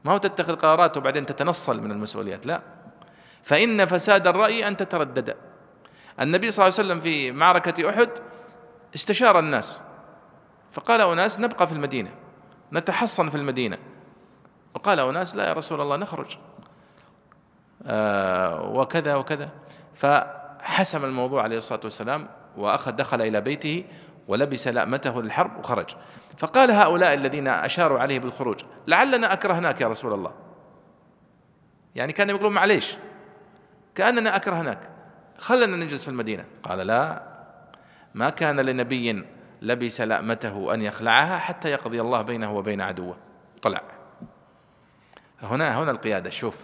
ما هو تتخذ قرارات وبعدين تتنصل من المسؤوليات؟ لا. فإن فساد الرأي أن تتردد. النبي صلى الله عليه وسلم في معركة أحد استشار الناس. فقال أناس نبقى في المدينة نتحصن في المدينة. وقال أناس لا يا رسول الله نخرج. آه وكذا وكذا. فحسم الموضوع عليه الصلاة والسلام وأخذ دخل إلى بيته ولبس لأمته للحرب وخرج. فقال هؤلاء الذين أشاروا عليه بالخروج لعلنا أكرهناك يا رسول الله. يعني كانوا يقولون معليش كأننا أكرهناك. خلنا نجلس في المدينة. قال لا ما كان لنبي لبس لأمته أن يخلعها حتى يقضي الله بينه وبين عدوه. طلع. هنا هنا القيادة. شوف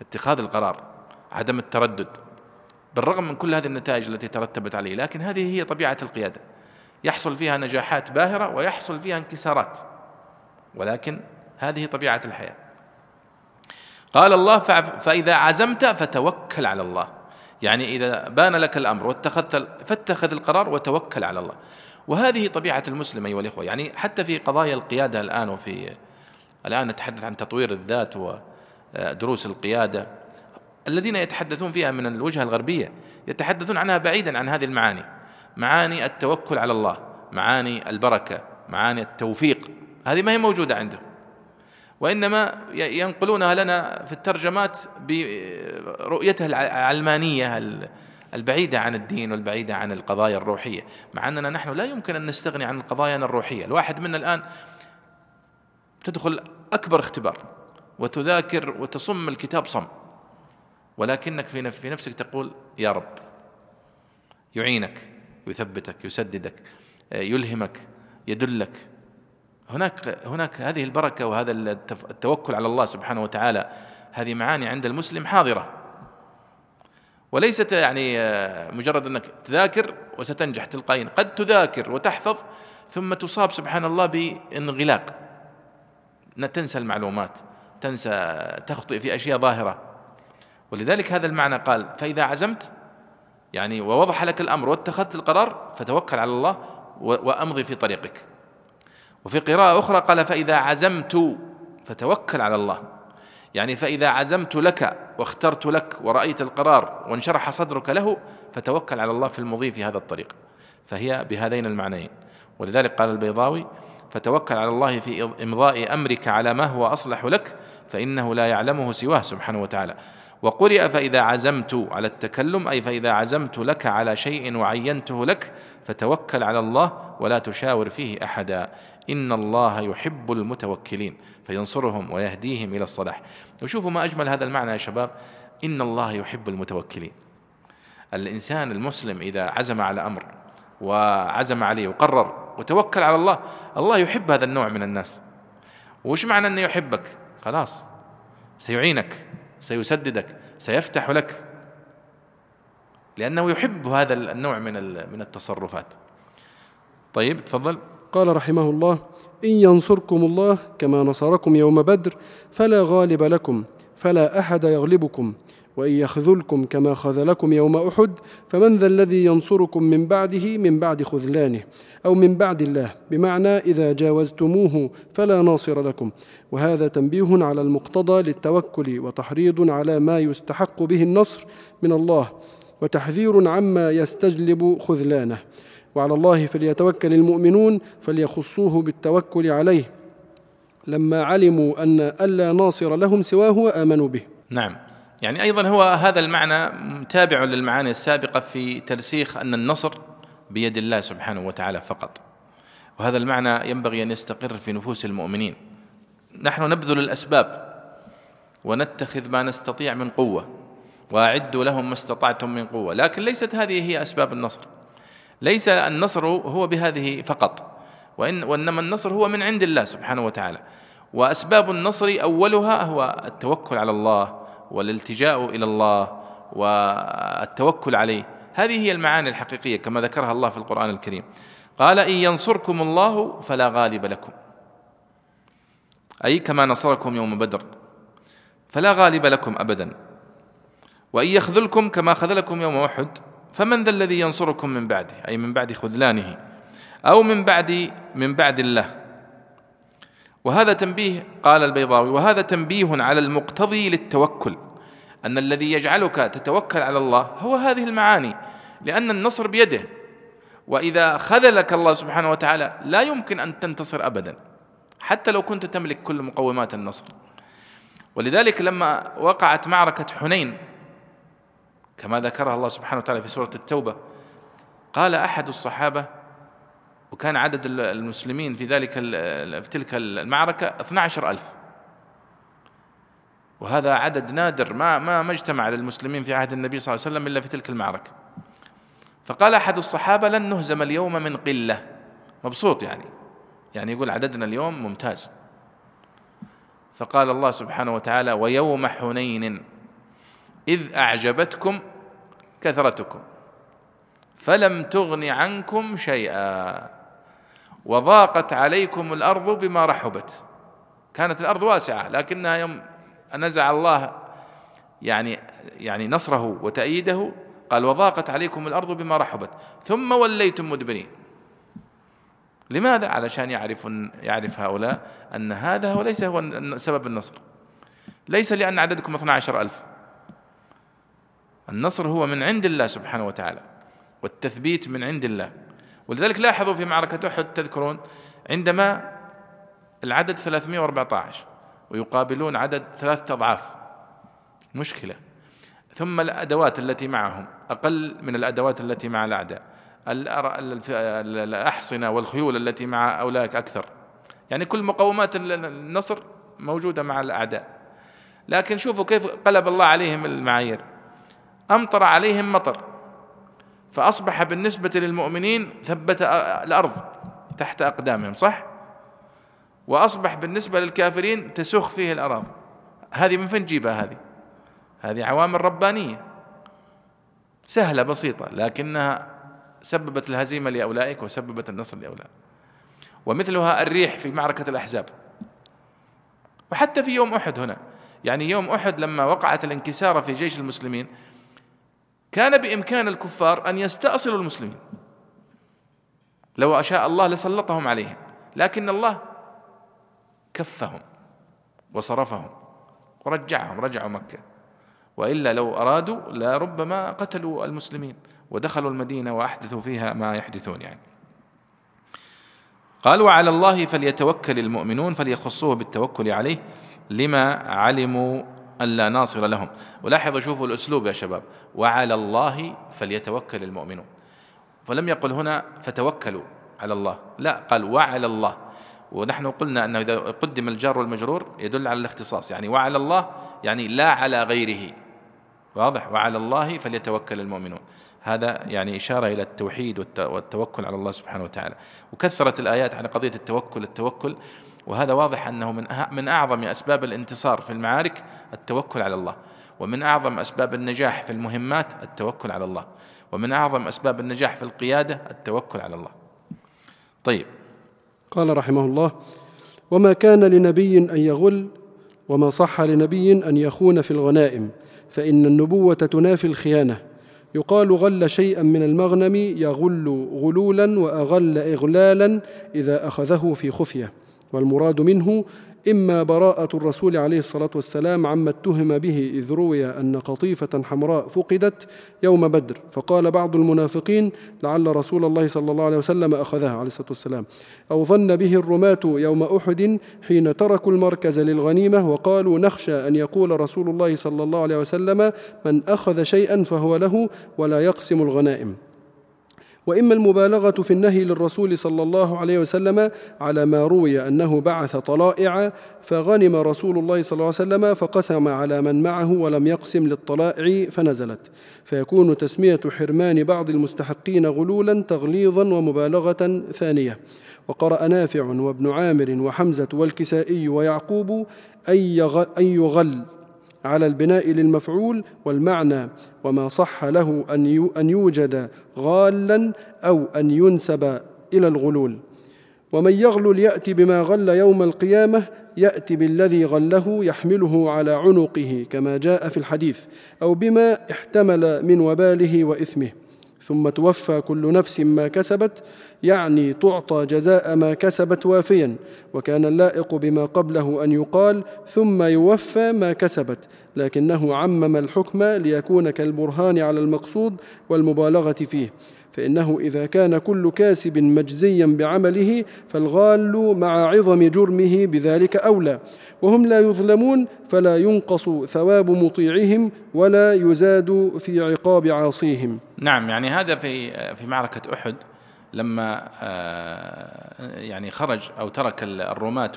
اتخاذ القرار عدم التردد. بالرغم من كل هذه النتائج التي ترتبت عليه لكن هذه هي طبيعة القيادة. يحصل فيها نجاحات باهرة ويحصل فيها انكسارات. ولكن هذه طبيعة الحياة. قال الله فإذا عزمت فتوكل على الله. يعني إذا بان لك الأمر واتخذت فاتخذ القرار وتوكل على الله. وهذه طبيعة المسلم أيها الإخوة يعني حتى في قضايا القيادة الآن وفي الآن نتحدث عن تطوير الذات ودروس القيادة. الذين يتحدثون فيها من الوجهة الغربية يتحدثون عنها بعيدا عن هذه المعاني. معاني التوكل على الله معاني البركة معاني التوفيق. هذه ما هي موجودة عندهم. وإنما ينقلونها لنا في الترجمات برؤيتها العلمانية البعيدة عن الدين والبعيدة عن القضايا الروحية مع أننا نحن لا يمكن أن نستغني عن القضايا الروحية. الواحد منا الآن تدخل أكبر اختبار وتذاكر وتصم الكتاب صم ولكنك في نفسك تقول يا رب يعينك يثبتك يسددك يلهمك يدلك هناك هناك هذه البركة وهذا التوكل على الله سبحانه وتعالى. هذه معاني عند المسلم حاضرة. وليست يعني آه، مجرد أنك تذاكر وستنجح تلقائيا. قد تذاكر وتحفظ ثم تصاب سبحان الله بانغلاق. تنسى المعلومات تنسى تخطئ في أشياء ظاهرة. ولذلك هذا المعنى قال فإذا عزمت يعني ووضح لك الأمر واتخذت القرار فتوكل على الله وأمضي في طريقك. وفي قراءة أخرى قال فإذا عزمت فتوكل على الله. يعني فإذا عزمت لك واخترت لك ورأيت القرار وانشرح صدرك له فتوكل على الله في المضي في هذا الطريق. فهي بهذين المعنيين. ولذلك قال البيضاوي فتوكل على الله في إمضاء أمرك على ما هو أصلح لك فإنه لا يعلمه سواه سبحانه وتعالى. وقرئ فإذا عزمت على التكلم أي فإذا عزمت لك على شيء وعينته لك فتوكل على الله ولا تشاور فيه أحدا. إن الله يحب المتوكلين فينصرهم ويهديهم إلى الصلاح. وشوفوا ما أجمل هذا المعنى يا شباب. إن الله يحب المتوكلين. الإنسان المسلم إذا عزم على أمر وعزم عليه وقرر وتوكل على الله الله يحب هذا النوع من الناس. وش معنى أنه يحبك؟ خلاص سيعينك. سيسددك سيفتح لك. لأنه يحب هذا النوع من من التصرفات. طيب تفضل. قال رحمه الله إن ينصركم الله كما نصركم يوم بدر فلا غالب لكم فلا أحد يغلبكم. وإن يخذلكم كما خذلكم يوم أحد فمن ذا الذي ينصركم من بعده من بعد خذلانه أو من بعد الله بمعنى إذا جاوزتموه فلا ناصر لكم. وهذا تنبيه على المقتضى للتوكل وتحريض على ما يستحق به النصر من الله وتحذير عما يستجلب خذلانه. وعلى الله فليتوكل المؤمنون فليخصوه بالتوكل عليه لما علموا أن ألا ناصر لهم سواه وآمنوا به. نعم. يعني أيضا هو هذا المعنى تابع للمعاني السابقة في ترسيخ أن النصر بيد الله سبحانه وتعالى فقط. وهذا المعنى ينبغي أن يستقر في نفوس المؤمنين. نحن نبذل الأسباب ونتخذ ما نستطيع من قوة وأعدوا لهم ما استطعتم من قوة. لكن ليست هذه هي أسباب النصر. ليس النصر هو بهذه فقط. وإن وإنما النصر هو من عند الله سبحانه وتعالى. وأسباب النصر أولها هو التوكل على الله والالتجاء إلى الله والتوكل عليه. هذه هي المعاني الحقيقية كما ذكرها الله في القرآن الكريم. قال إن ينصركم الله فلا غالب لكم. أي كما نصركم يوم بدر فلا غالب لكم أبدا. وإن يخذلكم كما خذلكم يوم أحد فمن ذا الذي ينصركم من بعده؟ أي من بعد خذلانه. أو من بعد من بعد الله. وهذا تنبيه قال البيضاوي وهذا تنبيه على المقتضي للتوكل أن الذي يجعلك تتوكل على الله هو هذه المعاني لأن النصر بيده وإذا خذلك الله سبحانه وتعالى لا يمكن أن تنتصر أبدا حتى لو كنت تملك كل مقومات النصر. ولذلك لما وقعت معركة حنين كما ذكرها الله سبحانه وتعالى في سورة التوبة قال أحد الصحابة وكان عدد المسلمين في ذلك في تلك المعركة 12 ألف. وهذا عدد نادر ما ما ما اجتمع للمسلمين في عهد النبي صلى الله عليه وسلم إلا في تلك المعركة. فقال أحد الصحابة لن نهزم اليوم من قلة. مبسوط يعني. يعني يقول عددنا اليوم ممتاز. فقال الله سبحانه وتعالى ويوم حنين إذ أعجبتكم كثرتكم فلم تغن عنكم شيئا. وضاقت عليكم الأرض بما رحبت. كانت الأرض واسعة لكنها يوم نزع الله يعني يعني نصره وتأييده قال وضاقت عليكم الأرض بما رحبت. ثم وليتم مدبرين. لماذا؟ علشان يعرف يعرف هؤلاء أن هذا هو ليس هو سبب النصر. ليس لأن عددكم 12 ألف. النصر هو من عند الله سبحانه وتعالى والتثبيت من عند الله. ولذلك لاحظوا في معركة أحد تذكرون عندما العدد 314 ويقابلون عدد ثلاثة أضعاف. مشكلة. ثم الأدوات التي معهم أقل من الأدوات التي مع الأعداء. الأحصنة والخيول التي مع أولئك أكثر. يعني كل مقومات النصر موجودة مع الأعداء. لكن شوفوا كيف قلب الله عليهم المعايير. أمطر عليهم مطر. فأصبح بالنسبة للمؤمنين ثبت الأرض تحت أقدامهم صح؟ وأصبح بالنسبة للكافرين تسخ فيه الأراضي هذه من فين تجيبها هذه؟ هذه عوامل ربانية سهلة بسيطة لكنها سببت الهزيمة لأولئك وسببت النصر لأولئك ومثلها الريح في معركة الأحزاب وحتى في يوم أحد هنا يعني يوم أحد لما وقعت الانكسارة في جيش المسلمين كان بإمكان الكفار أن يستأصلوا المسلمين. لو أشاء الله لسلطهم عليهم لكن الله كفهم وصرفهم ورجعهم رجعوا مكة. وإلا لو أرادوا لربما قتلوا المسلمين ودخلوا المدينة وأحدثوا فيها ما يحدثون يعني. قال وعلى الله فليتوكل المؤمنون فليخصوه بالتوكل عليه لما علموا أن لا ناصر لهم. ولاحظوا شوفوا الأسلوب يا شباب. وعلى الله فليتوكل المؤمنون. فلم يقل هنا فتوكلوا على الله. لا قال وعلى الله. ونحن قلنا أنه إذا قدم الجار والمجرور يدل على الاختصاص. يعني وعلى الله يعني لا على غيره. واضح؟ وعلى الله فليتوكل المؤمنون. هذا يعني إشارة إلى التوحيد والتوكل على الله سبحانه وتعالى. وكثرت الآيات على قضية التوكل التوكل. وهذا واضح أنه من من أعظم أسباب الانتصار في المعارك التوكل على الله. ومن أعظم أسباب النجاح في المهمات التوكل على الله. ومن أعظم أسباب النجاح في القيادة التوكل على الله. طيب. قال رحمه الله وما كان لنبي أن يغل وما صح لنبي أن يخون في الغنائم فإن النبوة تنافي الخيانة. يقال غل شيئا من المغنم يغل غلولا وأغل إغلالا إذا أخذه في خفية. والمراد منه إما براءة الرسول عليه الصلاة والسلام عما اتهم به إذ روي أن قطيفة حمراء فقدت يوم بدر. فقال بعض المنافقين لعل رسول الله صلى الله عليه وسلم أخذها عليه الصلاة والسلام. أو ظن به الرماة يوم أحد حين تركوا المركز للغنيمة وقالوا نخشى أن يقول رسول الله صلى الله عليه وسلم من أخذ شيئا فهو له ولا يقسم الغنائم. وإما المبالغة في النهي للرسول صلى الله عليه وسلم على ما روي أنه بعث طلائع فغنم رسول الله صلى الله عليه وسلم فقسم على من معه ولم يقسم للطلائع فنزلت. فيكون تسمية حرمان بعض المستحقين غلولا تغليظا ومبالغة ثانية. وقرأ نافع وابن عامر وحمزة والكسائي ويعقوب أن يغل على البناء للمفعول والمعنى وما صح له أن يوجد غالا أو أن ينسب إلى الغلول. ومن يغلل يأتي بما غل يوم القيامة يأتي بالذي غله يحمله على عنقه كما جاء في الحديث أو بما احتمل من وباله وإثمه. ثم توفى كل نفس ما كسبت يعني تعطى جزاء ما كسبت وافيا. وكان اللائق بما قبله أن يقال ثم يوفى ما كسبت لكنه عمم الحكم ليكون كالبرهان على المقصود والمبالغة فيه. فإنه إذا كان كل كاسب مجزيا بعمله فالغال مع عظم جرمه بذلك أولى. وهم لا يظلمون فلا ينقص ثواب مطيعهم ولا يزاد في عقاب عاصيهم. نعم يعني هذا في في معركة أحد لما آه، يعني خرج أو ترك الرماة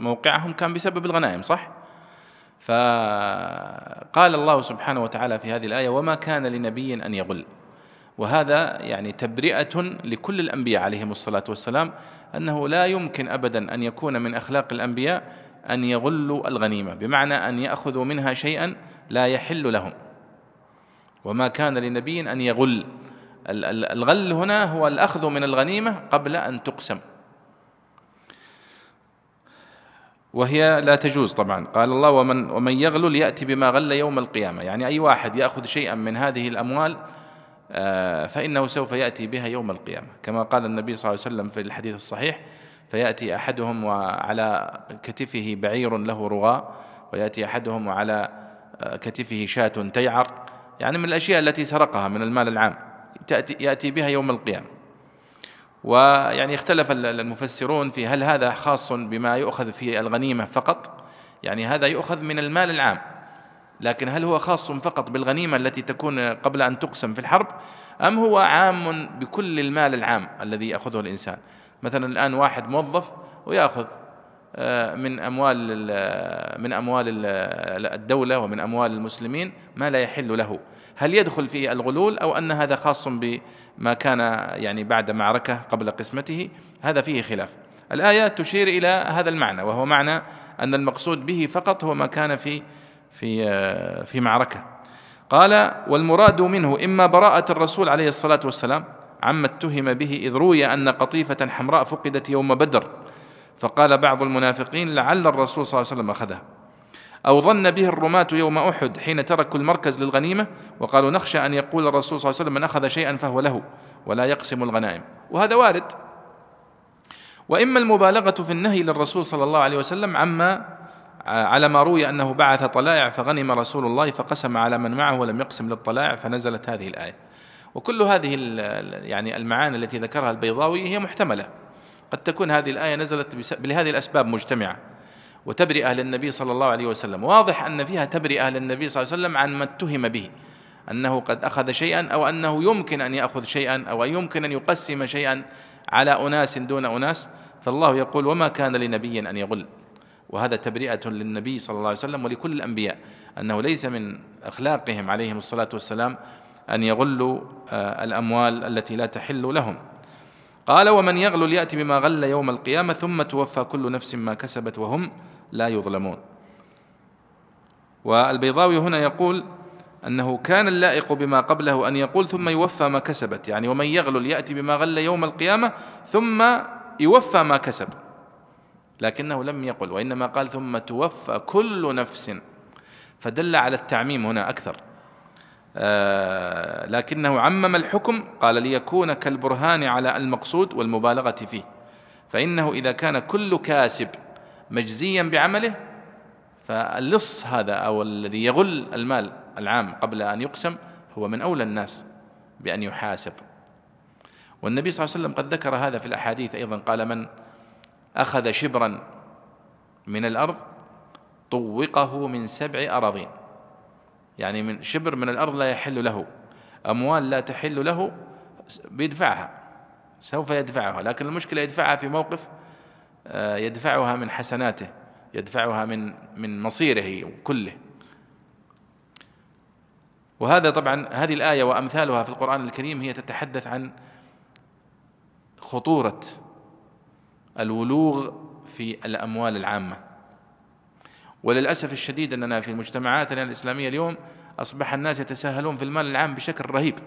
موقعهم كان بسبب الغنائم صح؟ فقال الله سبحانه وتعالى في هذه الآية وما كان لنبي أن يغل. وهذا يعني تبرئة لكل الأنبياء عليهم الصلاة والسلام أنه لا يمكن أبدا أن يكون من أخلاق الأنبياء أن يغلوا الغنيمة بمعنى أن يأخذوا منها شيئا لا يحل لهم. وما كان لنبي أن يغل. الغل هنا هو الأخذ من الغنيمة قبل أن تقسم. وهي لا تجوز طبعا. قال الله ومن ومن يغلل يأتي بما غل يوم القيامة. يعني أي واحد يأخذ شيئا من هذه الأموال آه، فإنه سوف يأتي بها يوم القيامة. كما قال النبي صلى الله عليه وسلم في الحديث الصحيح فيأتي أحدهم وعلى كتفه بعير له رغاء ويأتي أحدهم وعلى آه، كتفه شاة تيعر. يعني من الأشياء التي سرقها من المال العام. تأتي يأتي بها يوم القيامة. ويعني اختلف المفسرون في هل هذا خاص بما يؤخذ في الغنيمة فقط. يعني هذا يؤخذ من المال العام. لكن هل هو خاص فقط بالغنيمة التي تكون قبل أن تقسم في الحرب؟ أم هو عام بكل المال العام الذي يأخذه الإنسان؟ مثلا الآن واحد موظف ويأخذ آه، من أموال من أموال الدولة ومن أموال المسلمين ما لا يحل له. هل يدخل فيه الغلول أو أن هذا خاص بما كان يعني بعد معركة قبل قسمته؟ هذا فيه خلاف. الآية تشير إلى هذا المعنى وهو معنى أن المقصود به فقط هو ما كان في في في معركة. قال والمراد منه إما براءة الرسول عليه الصلاة والسلام عما اتهم به إذ روي أن قطيفة حمراء فقدت يوم بدر فقال بعض المنافقين لعل الرسول صلى الله عليه وسلم أخذها. أو ظن به الرماة يوم أحد حين تركوا المركز للغنيمة وقالوا نخشى أن يقول الرسول صلى الله عليه وسلم من أخذ شيئا فهو له ولا يقسم الغنائم. وهذا وارد. وإما المبالغة في النهي للرسول صلى الله عليه وسلم عما على ما روي أنه بعث طلائع فغنم رسول الله فقسم على من معه ولم يقسم للطلائع فنزلت هذه الآية. وكل هذه يعني المعاني التي ذكرها البيضاوي هي محتملة. قد تكون هذه الآية نزلت بهذه الأسباب مجتمعة. وتبرئة للنبي صلى الله عليه وسلم. واضح أن فيها تبرئة للنبي صلى الله عليه وسلم عن ما اتهم به. أنه قد أخذ شيئا أو أنه يمكن أن يأخذ شيئا أو يمكن أن يقسم شيئا على أناس دون أناس. فالله يقول وما كان لنبي أن يغل. وهذا تبرئة للنبي صلى الله عليه وسلم ولكل الأنبياء أنه ليس من أخلاقهم عليهم الصلاة والسلام أن يغلوا آه، الأموال التي لا تحل لهم. قال ومن يغل يأتي بما غل يوم القيامة ثم توفى كل نفس ما كسبت وهم لا يظلمون. والبيضاوي هنا يقول أنه كان اللائق بما قبله أن يقول ثم يوفى ما كسبت يعني ومن يغل يأتي بما غل يوم القيامة ثم يوفى ما كسب. لكنه لم يقل وإنما قال ثم توفى كل نفس. فدل على التعميم هنا أكثر. آه لكنه عمم الحكم قال ليكون كالبرهان على المقصود والمبالغة فيه. فإنه إذا كان كل كاسب مجزيا بعمله فاللص هذا أو الذي يغل المال العام قبل أن يقسم هو من أولى الناس بأن يحاسب. والنبي صلى الله عليه وسلم قد ذكر هذا في الأحاديث أيضا قال من أخذ شبرا من الأرض طوقه من سبع أراضين. يعني من شبر من الأرض لا يحل له أموال لا تحل له بيدفعها سوف يدفعها. لكن المشكلة يدفعها في موقف آه، يدفعها من حسناته يدفعها من من مصيره كله. وهذا طبعا هذه الآية وأمثالها في القرآن الكريم هي تتحدث عن خطورة الولوغ في الأموال العامة. وللأسف الشديد أننا في مجتمعاتنا الإسلامية اليوم أصبح الناس يتساهلون في المال العام بشكل رهيب.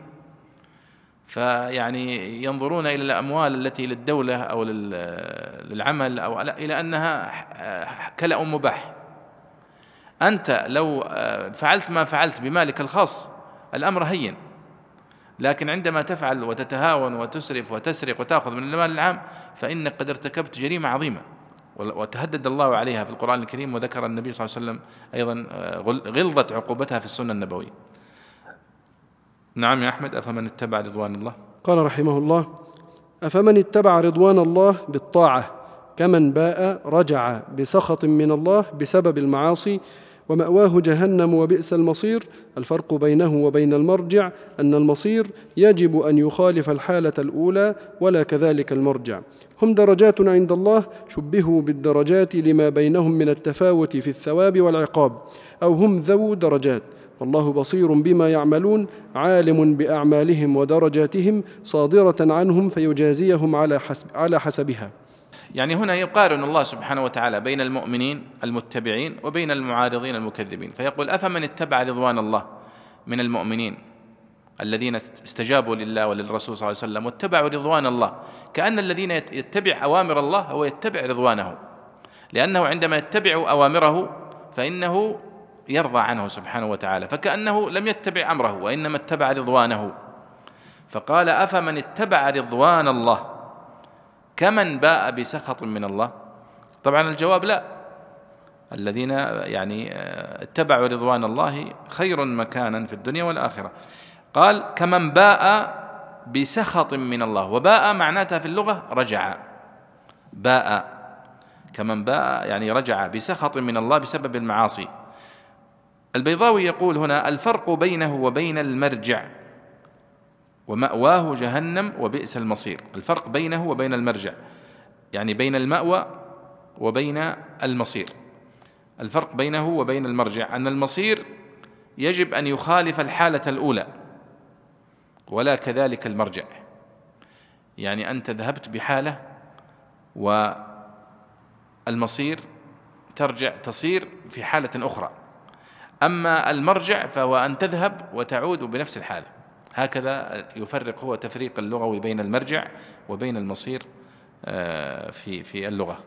فيعني ينظرون إلى الأموال التي للدولة أو للعمل أو إلى أنها كلأ مباح. أنت لو فعلت ما فعلت بمالك الخاص الأمر هين. لكن عندما تفعل وتتهاون وتسرف وتسرق وتأخذ من المال العام فإنك قد ارتكبت جريمة عظيمة. وتهدد الله عليها في القرآن الكريم وذكر النبي صلى الله عليه وسلم أيضا آه، غلظة عقوبتها في السنة النبوية. نعم يا أحمد أفمن اتبع رضوان الله؟ قال رحمه الله أفمن اتبع رضوان الله بالطاعة كمن باء رجع بسخط من الله بسبب المعاصي ومأواه جهنم وبئس المصير. الفرق بينه وبين المرجع أن المصير يجب أن يخالف الحالة الأولى ولا كذلك المرجع. هم درجات عند الله شبهوا بالدرجات لما بينهم من التفاوت في الثواب والعقاب أو هم ذو درجات. والله بصير بما يعملون عالم بأعمالهم ودرجاتهم صادرة عنهم فيجازيهم على حسب على حسبها. يعني هنا يقارن الله سبحانه وتعالى بين المؤمنين المتبعين وبين المعارضين المكذبين فيقول أفمن اتبع رضوان الله من المؤمنين الذين استجابوا لله وللرسول صلى الله عليه وسلم واتبعوا رضوان الله؟ كأن الذين يتبع أوامر الله هو يتبع رضوانه لأنه عندما يتبع أوامره فإنه يرضى عنه سبحانه وتعالى فكأنه لم يتبع أمره وإنما اتبع رضوانه. فقال أفمن اتبع رضوان الله كمن باء بسخط من الله؟ طبعا الجواب لا. الذين يعني اتبعوا رضوان الله خير مكانا في الدنيا والآخرة. قال كمن باء بسخط من الله. وباء معناتها في اللغة رجع. باء. كمن باء يعني رجع بسخط من الله بسبب المعاصي. البيضاوي يقول هنا الفرق بينه وبين المرجع. ومأواه جهنم وبئس المصير. الفرق بينه وبين المرجع. يعني بين المأوى وبين المصير. الفرق بينه وبين المرجع. أن المصير يجب أن يخالف الحالة الأولى ولا كذلك المرجع. يعني أنت ذهبت بحالة والمصير ترجع تصير في حالة أخرى. أما المرجع فهو أن تذهب وتعود بنفس الحالة. هكذا يفرق هو تفريق اللغوي بين المرجع وبين المصير آه، في في اللغة.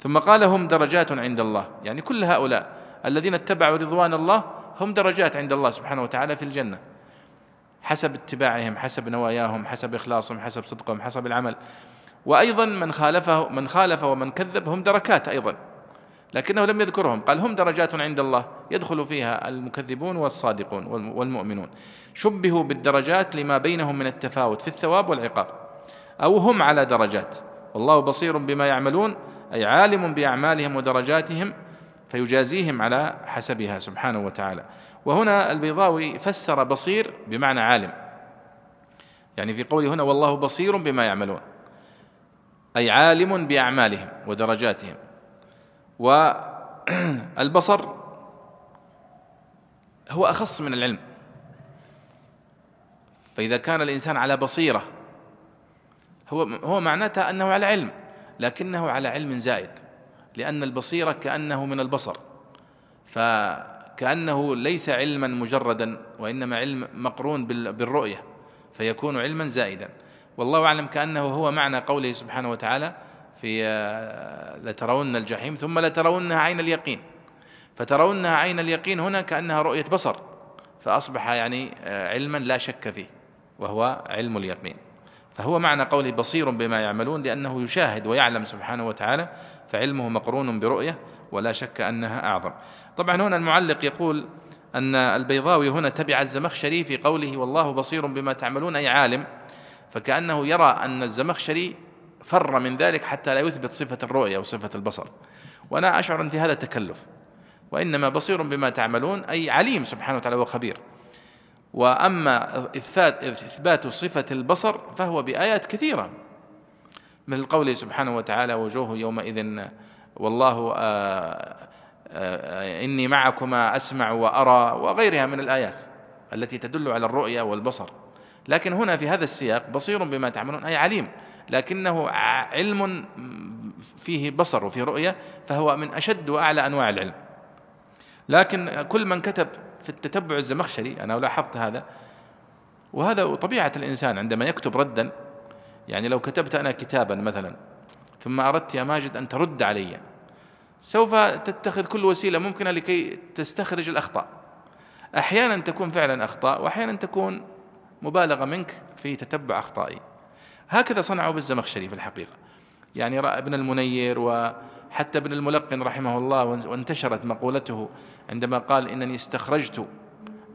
ثم قال هم درجات عند الله يعني كل هؤلاء الذين اتبعوا رضوان الله هم درجات عند الله سبحانه وتعالى في الجنة. حسب اتباعهم حسب نواياهم حسب إخلاصهم حسب صدقهم حسب العمل. وأيضا من خالفه من خالف ومن كذب هم دركات أيضا. لكنه لم يذكرهم. قال هم درجات عند الله يدخل فيها المكذبون والصادقون والمؤمنون. شبهوا بالدرجات لما بينهم من التفاوت في الثواب والعقاب. أو هم على درجات. والله بصير بما يعملون أي عالم بأعمالهم ودرجاتهم فيجازيهم على حسبها سبحانه وتعالى. وهنا البيضاوي فسر بصير بمعنى عالم. يعني في قوله هنا والله بصير بما يعملون أي عالم بأعمالهم ودرجاتهم. والبصر هو أخص من العلم. فإذا كان الإنسان على بصيرة هو هو معناتها أنه على علم لكنه على علم زائد لأن البصيرة كأنه من البصر. فكأنه ليس علما مجردا وإنما علم مقرون بالرؤية فيكون علما زائدا. والله أعلم كأنه هو معنى قوله سبحانه وتعالى في آه، لترون الجحيم ثم لترونها عين اليقين. فترونها عين اليقين هنا كأنها رؤية بصر فأصبح يعني آه، علما لا شك فيه وهو علم اليقين. فهو معنى قوله بصير بما يعملون لأنه يشاهد ويعلم سبحانه وتعالى فعلمه مقرون برؤية ولا شك أنها أعظم. طبعا هنا المعلق يقول أن البيضاوي هنا تبع الزمخشري في قوله والله بصير بما تعملون أي عالم. فكأنه يرى أن الزمخشري فر من ذلك حتى لا يثبت صفة الرؤية أو صفة البصر. وأنا أشعر أن في هذا تكلف وإنما بصير بما تعملون أي عليم سبحانه وتعالى وخبير وأما إثبات, إثبات صفة البصر فهو بآيات كثيرة. مثل قوله سبحانه وتعالى وجوه يومئذ والله آآ آآ إني معكما أسمع وأرى وغيرها من الآيات التي تدل على الرؤية والبصر. لكن هنا في هذا السياق بصير بما تعملون أي عليم. لكنه علم فيه بصر وفيه رؤية فهو من أشد وأعلى أنواع العلم. لكن كل من كتب في التتبع الزمخشري أنا لاحظت هذا وهذا طبيعة الإنسان عندما يكتب ردا يعني لو كتبت أنا كتابا مثلا ثم أردت يا ماجد أن ترد علي سوف تتخذ كل وسيلة ممكنة لكي تستخرج الأخطاء. أحيانا تكون فعلا أخطاء وأحيانا تكون مبالغة منك في تتبع أخطائي. هكذا صنعوا بالزمخشري في الحقيقة. يعني ابن المنير وحتى ابن الملقن رحمه الله وانتشرت مقولته عندما قال إنني استخرجت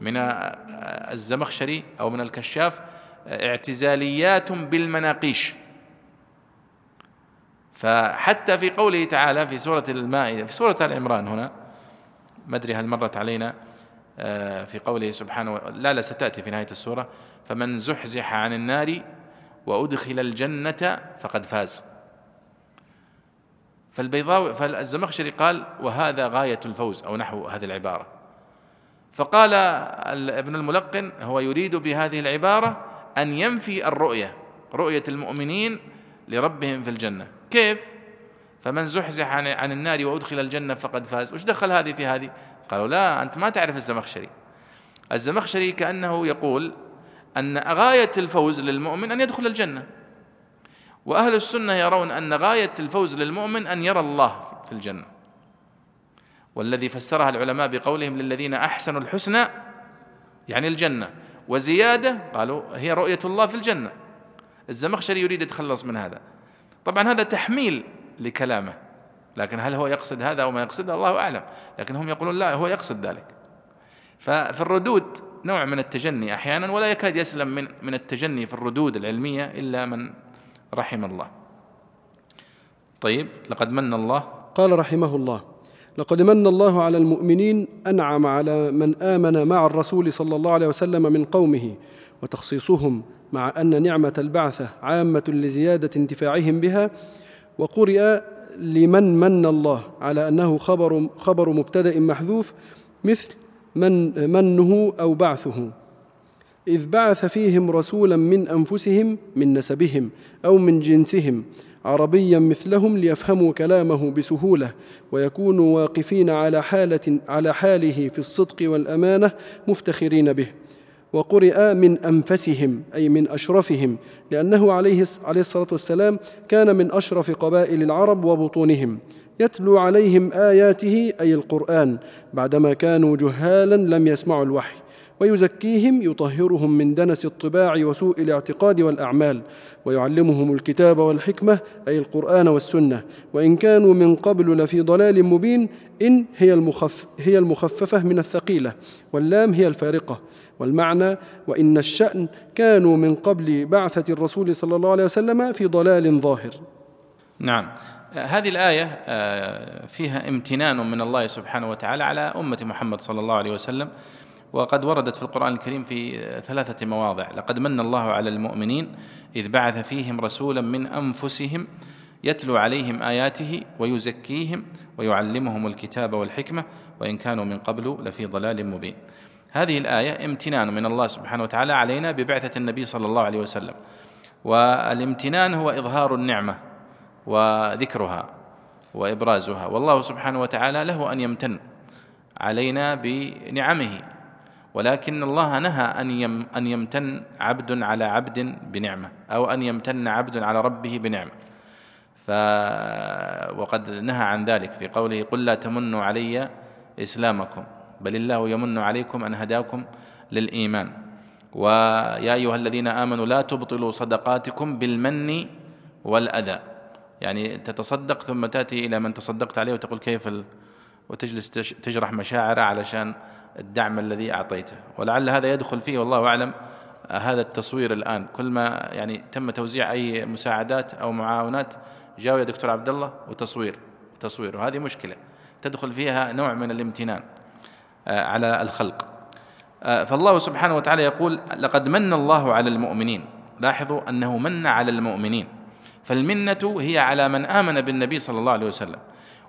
من الزمخشري أو من الكشاف اعتزاليات بالمناقيش. فحتى في قوله تعالى في سورة المائدة في سورة آل عمران هنا ما أدري هل مرت علينا آه، في قوله سبحانه لا لا ستأتي في نهاية السورة فمن زحزح عن النار وأدخل الجنة فقد فاز. فالبيضاوي فالزمخشري قال وهذا غاية الفوز أو نحو هذه العبارة. فقال ابن الملقن هو يريد بهذه العبارة أن ينفي الرؤية رؤية المؤمنين لربهم في الجنة. كيف؟ فمن زحزح عن, النار وأدخل الجنة فقد فاز. وش دخل هذه في هذه؟ قالوا لا أنت ما تعرف الزمخشري. الزمخشري كأنه يقول أن غاية الفوز للمؤمن أن يدخل الجنة. وأهل السنة يرون أن غاية الفوز للمؤمن أن يرى الله في الجنة. والذي فسرها العلماء بقولهم للذين أحسنوا الحسنى يعني الجنة. وزيادة قالوا هي رؤية الله في الجنة. الزمخشري يريد يتخلص من هذا. طبعا هذا تحميل لكلامه. لكن هل هو يقصد هذا أو ما يقصد؟ الله أعلم. لكن هم يقولون لا هو يقصد ذلك. ففي الردود نوع من التجني أحيانا ولا يكاد يسلم من من التجني في الردود العلمية إلا من رحم الله. طيب لقد من الله. قال رحمه الله لقد من الله على المؤمنين أنعم على من آمن مع الرسول صلى الله عليه وسلم من قومه وتخصيصهم مع أن نعمة البعثة عامة لزيادة انتفاعهم بها وقرئ لمن من الله على أنه خبر خبر مبتدأ محذوف مثل من منه أو بعثه. إذ بعث فيهم رسولا من أنفسهم من نسبهم أو من جنسهم عربيا مثلهم ليفهموا كلامه بسهولة ويكونوا واقفين على حالة على حاله في الصدق والأمانة مفتخرين به. وقرئ من أنفسهم أي من أشرفهم لأنه عليه عليه الصلاة والسلام كان من أشرف قبائل العرب وبطونهم. يتلو عليهم آياته أي القرآن بعدما كانوا جهالا لم يسمعوا الوحي. ويزكيهم يطهرهم من دنس الطباع وسوء الاعتقاد والأعمال. ويعلمهم الكتاب والحكمة أي القرآن والسنة. وإن كانوا من قبل لفي ضلال مبين إن هي المخف هي المخففة من الثقيلة. واللام هي الفارقة. والمعنى وإن الشأن كانوا من قبل بعثة الرسول صلى الله عليه وسلم في ضلال ظاهر. نعم. هذه الآية آه، فيها امتنان من الله سبحانه وتعالى على أمة محمد صلى الله عليه وسلم وقد وردت في القرآن الكريم في ثلاثة مواضع. لقد من الله على المؤمنين إذ بعث فيهم رسولا من أنفسهم يتلو عليهم آياته ويزكيهم ويعلمهم الكتاب والحكمة وإن كانوا من قبل لفي ضلال مبين. هذه الآية امتنان من الله سبحانه وتعالى علينا ببعثة النبي صلى الله عليه وسلم. والامتنان هو إظهار النعمة. وذكرها وإبرازها. والله سبحانه وتعالى له أن يمتن علينا بنعمه. ولكن الله نهى أن أن يمتن عبد على عبد بنعمة أو أن يمتن عبد على ربه بنعمة. ف وقد نهى عن ذلك في قوله قل لا تمنوا علي إسلامكم بل الله يمن عليكم أن هداكم للإيمان. ويا أيها الذين آمنوا لا تبطلوا صدقاتكم بالمن والأذى. يعني تتصدق ثم تأتي إلى من تصدقت عليه وتقول كيف ال... وتجلس تجرح مشاعره علشان الدعم الذي أعطيته. ولعل هذا يدخل فيه والله أعلم هذا التصوير الآن. كل ما يعني تم توزيع أي مساعدات أو معاونات جاوا يا دكتور عبد الله وتصوير. تصوير وهذه مشكلة تدخل فيها نوع من الامتنان آه، على الخلق. آه، فالله سبحانه وتعالى يقول لقد من الله على المؤمنين. لاحظوا أنه من على المؤمنين. فالمنة هي على من آمن بالنبي صلى الله عليه وسلم.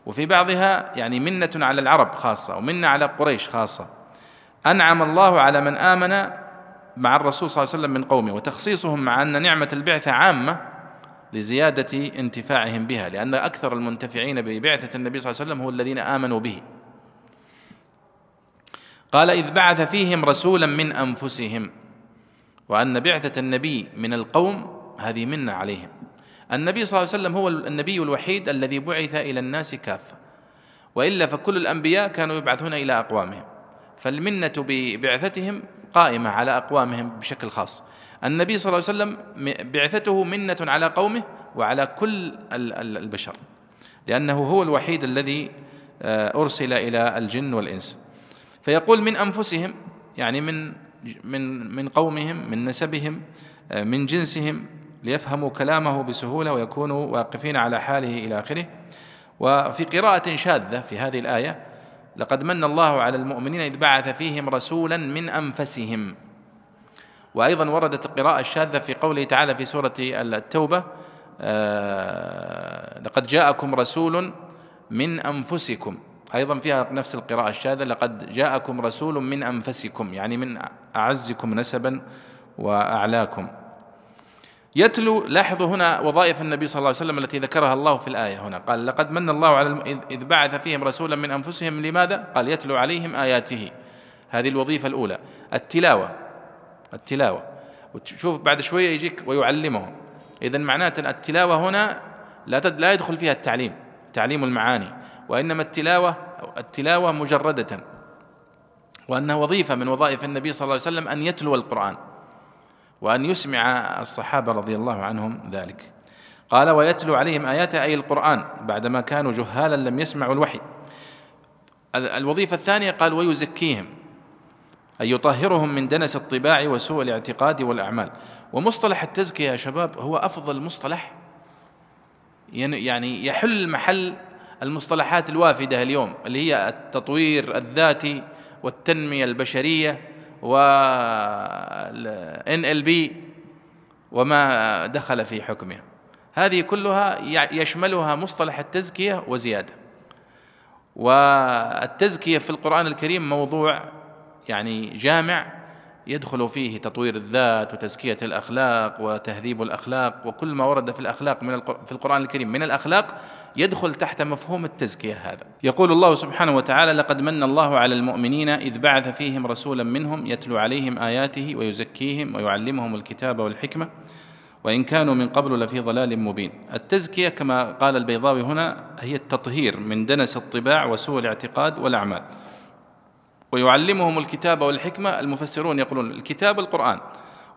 وفي بعضها يعني منة على العرب خاصة ومنة على قريش خاصة. أنعم الله على من آمن مع الرسول صلى الله عليه وسلم من قومه وتخصيصهم مع أن نعمة البعثة عامة لزيادة انتفاعهم بها لأن أكثر المنتفعين ببعثة النبي صلى الله عليه وسلم هو الذين آمنوا به. قال إذ بعث فيهم رسولا من أنفسهم وأن بعثة النبي من القوم هذه منة عليهم. النبي صلى الله عليه وسلم هو النبي الوحيد الذي بعث إلى الناس كافة. وإلا فكل الأنبياء كانوا يبعثون إلى أقوامهم. فالمنة ببعثتهم قائمة على أقوامهم بشكل خاص. النبي صلى الله عليه وسلم بعثته منة على قومه وعلى كل البشر. لأنه هو الوحيد الذي آه، أرسل إلى الجن والإنس. فيقول من أنفسهم يعني من من من قومهم من نسبهم آه، من جنسهم ليفهموا كلامه بسهولة ويكونوا واقفين على حاله إلى آخره. وفي قراءة شاذة في هذه الآية لقد من الله على المؤمنين إذ بعث فيهم رسولا من أنفسهم. وأيضا وردت القراءة الشاذة في قوله تعالى في سورة التوبة آه لقد جاءكم رسول من أنفسكم. أيضا فيها نفس القراءة الشاذة لقد جاءكم رسول من أنفسكم. يعني من أعزكم نسبا وأعلاكم. يتلو لاحظوا هنا وظائف النبي صلى الله عليه وسلم التي ذكرها الله في الآية هنا. قال لقد من الله على إذ بعث فيهم رسولا من أنفسهم لماذا؟ قال يتلو عليهم آياته. هذه الوظيفة الأولى. التلاوة التلاوة. وتشوف بعد شوية يجيك ويعلمهم إذا معناته التلاوة هنا لا لا يدخل فيها التعليم تعليم المعاني. وإنما التلاوة التلاوة مجردة. وأنها وظيفة من وظائف النبي صلى الله عليه وسلم أن يتلو القرآن. وأن يسمع الصحابة رضي الله عنهم ذلك. قال ويتلو عليهم آياته أي القرآن بعدما كانوا جهالا لم يسمعوا الوحي. الوظيفة الثانية قال ويزكيهم أي يطهرهم من دنس الطباع وسوء الاعتقاد والأعمال. ومصطلح التزكية يا شباب هو أفضل مصطلح يعني يحل محل المصطلحات الوافدة اليوم اللي هي التطوير الذاتي والتنمية البشرية و NLP وما دخل في حكمها. هذه كلها يشملها مصطلح التزكية وزيادة. والتزكية في القرآن الكريم موضوع يعني جامع يدخل فيه تطوير الذات وتزكية الأخلاق وتهذيب الأخلاق وكل ما ورد في الأخلاق من في القرآن الكريم من الأخلاق يدخل تحت مفهوم التزكية هذا. يقول الله سبحانه وتعالى لقد من الله على المؤمنين إذ بعث فيهم رسولا منهم يتلو عليهم آياته ويزكيهم ويعلمهم الكتاب والحكمة وإن كانوا من قبل لفي ضلال مبين. التزكية كما قال البيضاوي هنا هي التطهير من دنس الطباع وسوء الاعتقاد والأعمال. ويعلمهم الكتاب والحكمة المفسرون يقولون الكتاب القرآن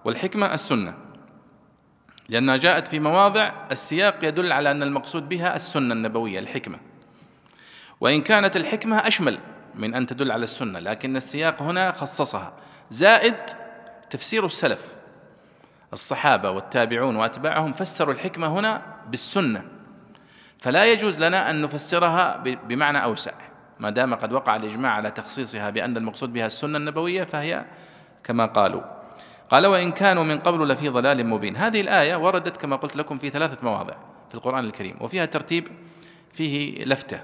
والحكمة السنة. لأنها جاءت في مواضع السياق يدل على أن المقصود بها السنة النبوية الحكمة. وإن كانت الحكمة أشمل من أن تدل على السنة لكن السياق هنا خصصها. زائد تفسير السلف الصحابة والتابعون وأتباعهم فسروا الحكمة هنا بالسنة. فلا يجوز لنا أن نفسرها بمعنى أوسع. ما دام قد وقع الإجماع على تخصيصها بأن المقصود بها السنة النبوية فهي كما قالوا. قال وإن كانوا من قبل لفي ضلال مبين. هذه الآية وردت كما قلت لكم في ثلاثة مواضع في القرآن الكريم وفيها ترتيب فيه لفتة.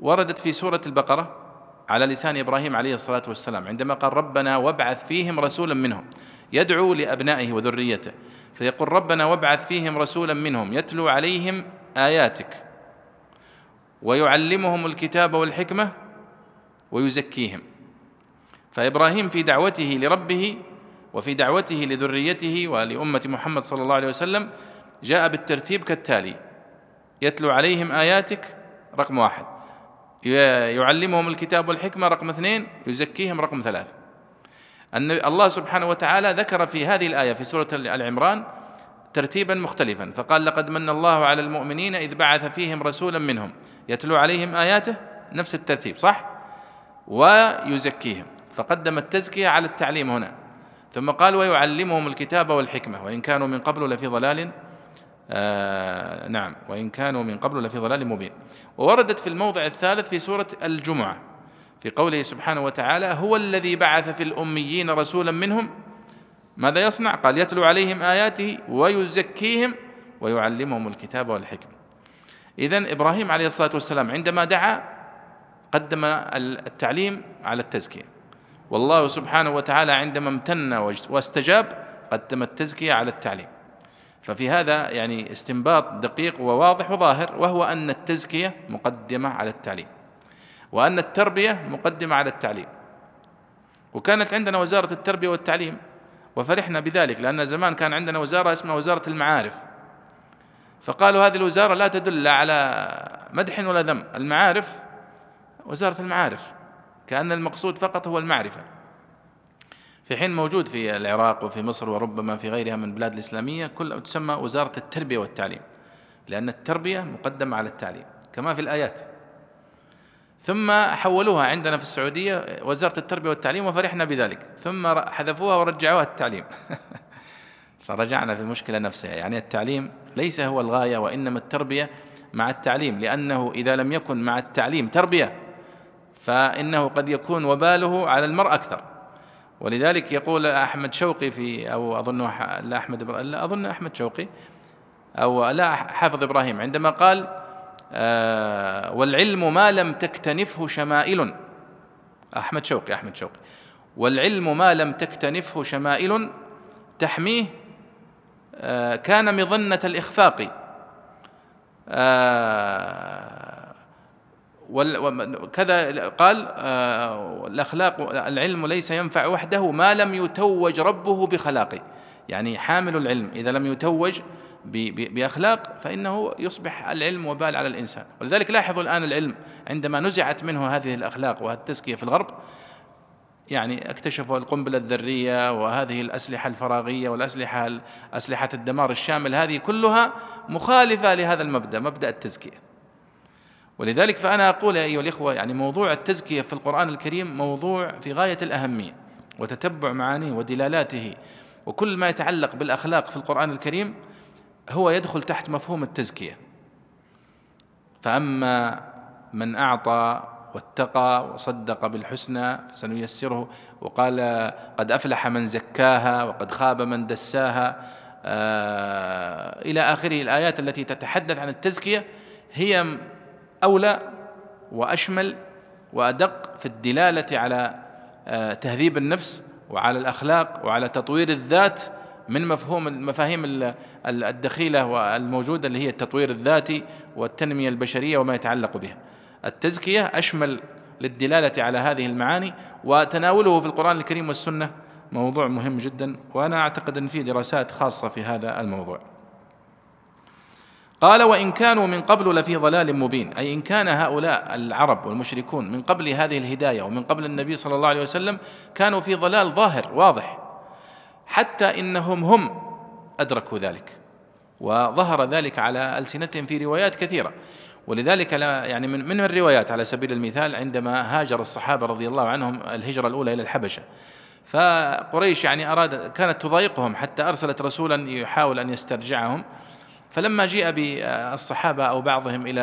وردت في سورة البقرة على لسان إبراهيم عليه الصلاة والسلام عندما قال ربنا وابعث فيهم رسولا منهم يدعو لأبنائه وذريته. فيقول ربنا وابعث فيهم رسولا منهم يتلو عليهم آياتك. ويعلمهم الكتاب والحكمة ويزكيهم. فإبراهيم في دعوته لربه وفي دعوته لذريته ولأمة محمد صلى الله عليه وسلم جاء بالترتيب كالتالي يتلو عليهم آياتك رقم واحد يعلمهم الكتاب والحكمة رقم اثنين يزكيهم رقم ثلاثة. أن الله سبحانه وتعالى ذكر في هذه الآية في سورة العمران ترتيبا مختلفا. فقال لقد من الله على المؤمنين إذ بعث فيهم رسولا منهم. يتلو عليهم آياته نفس الترتيب صح؟ ويزكيهم. فقدم التزكية على التعليم هنا. ثم قال ويعلمهم الكتاب والحكمة. وإن كانوا من قبل لفي ضلال آه نعم. وإن كانوا من قبل لفي ضلال مبين. ووردت في الموضع الثالث في سورة الجمعة في قوله سبحانه وتعالى هو الذي بعث في الأميين رسولا منهم ماذا يصنع؟ قال يتلو عليهم آياته ويزكيهم ويعلمهم الكتاب والحكمة. إذن إبراهيم عليه الصلاة والسلام عندما دعا قدم التعليم على التزكية. والله سبحانه وتعالى عندما امتن واستجاب قدم التزكية على التعليم. ففي هذا يعني استنباط دقيق وواضح وظاهر وهو أن التزكية مقدمة على التعليم وأن التربية مقدمة على التعليم. وكانت عندنا وزارة التربية والتعليم وفرحنا بذلك لأن زمان كان عندنا وزارة اسمها وزارة المعارف. فقالوا هذه الوزارة لا تدل على مدح ولا ذم. المعارف وزارة المعارف. كأن المقصود فقط هو المعرفة. في حين موجود في العراق وفي مصر وربما في غيرها من البلاد الإسلامية كل تسمى وزارة التربية والتعليم. لأن التربية مقدمة على التعليم كما في الآيات. ثم حولوها عندنا في السعودية وزارة التربية والتعليم وفرحنا بذلك. ثم حذفوها ورجعوها التعليم. فرجعنا في المشكلة نفسها. يعني التعليم ليس هو الغاية وإنما التربية مع التعليم. لأنه إذا لم يكن مع التعليم تربية فإنه قد يكون وباله على المرء أكثر. ولذلك يقول أحمد شوقي في أو أظن لا أحمد لا أظن أحمد شوقي أو لا حافظ إبراهيم عندما قال والعلم ما لم تكتنفه شمائل. أحمد شوقي أحمد شوقي. والعلم ما لم تكتنفه شمائل تحميه آه كان مظنة الإخفاق. آه وكذا قال آه الأخلاق العلم ليس ينفع وحده ما لم يتوج ربه بخلاقه. يعني حامل العلم إذا لم يتوج بأخلاق فإنه يصبح العلم وبال على الإنسان. ولذلك لاحظوا الآن العلم عندما نزعت منه هذه الأخلاق والتزكيه في الغرب يعني اكتشفوا القنبلة الذرية وهذه الأسلحة الفراغية والأسلحة أسلحة الدمار الشامل هذه كلها مخالفة لهذا المبدأ مبدأ التزكية. ولذلك فأنا أقول أيها الإخوة يعني موضوع التزكية في القرآن الكريم موضوع في غاية الأهمية وتتبع معانيه ودلالاته وكل ما يتعلق بالأخلاق في القرآن الكريم هو يدخل تحت مفهوم التزكية. فأما من أعطى واتقى وصدق بالحسنى فسنيسره. وقال قد أفلح من زكاها وقد خاب من دساها. آه إلى آخره. الآيات التي تتحدث عن التزكية هي أولى وأشمل وأدق في الدلالة على آه تهذيب النفس وعلى الأخلاق وعلى تطوير الذات من مفهوم المفاهيم الدخيلة والموجودة اللي هي التطوير الذاتي والتنمية البشرية وما يتعلق بها. التزكية أشمل للدلالة على هذه المعاني وتناوله في القرآن الكريم والسنة موضوع مهم جدا وأنا أعتقد أن في دراسات خاصة في هذا الموضوع. قال وإن كانوا من قبل لفي ضلال مبين أي إن كان هؤلاء العرب والمشركون من قبل هذه الهداية ومن قبل النبي صلى الله عليه وسلم كانوا في ضلال ظاهر واضح حتى إنهم هم أدركوا ذلك وظهر ذلك على ألسنتهم في روايات كثيرة. ولذلك لا يعني من من الروايات على سبيل المثال عندما هاجر الصحابة رضي الله عنهم الهجرة الأولى إلى الحبشة. فقريش يعني أراد كانت تضايقهم حتى أرسلت رسولا يحاول أن يسترجعهم. فلما جيء بالصحابة أو بعضهم إلى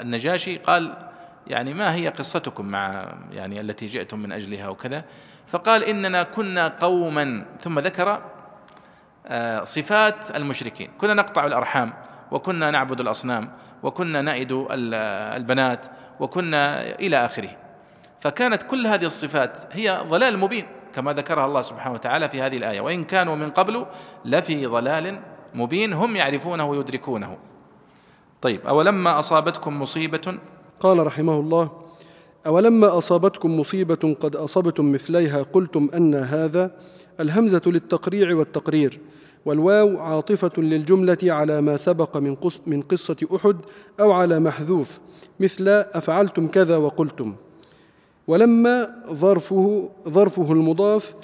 النجاشي قال يعني ما هي قصتكم مع يعني التي جئتم من أجلها وكذا؟ فقال إننا كنا قوما ثم ذكر آه، صفات المشركين. كنا نقطع الأرحام وكنا نعبد الأصنام وكنا نائد البنات وكنا إلى آخره. فكانت كل هذه الصفات هي ضلال مبين كما ذكرها الله سبحانه وتعالى في هذه الآية. وإن كانوا من قبل لفي ضلال مبين هم يعرفونه ويدركونه. طيب أولما أصابتكم مصيبة؟ قال رحمه الله أولما أصابتكم مصيبة قد أصبتم مثليها قلتم أن هذا الهمزة للتقريع والتقرير والواو عاطفة للجملة على ما سبق من, من قصة أحد أو على محذوف مثل أفعلتم كذا وقلتم. ولما ظرفه ظرفه المضاف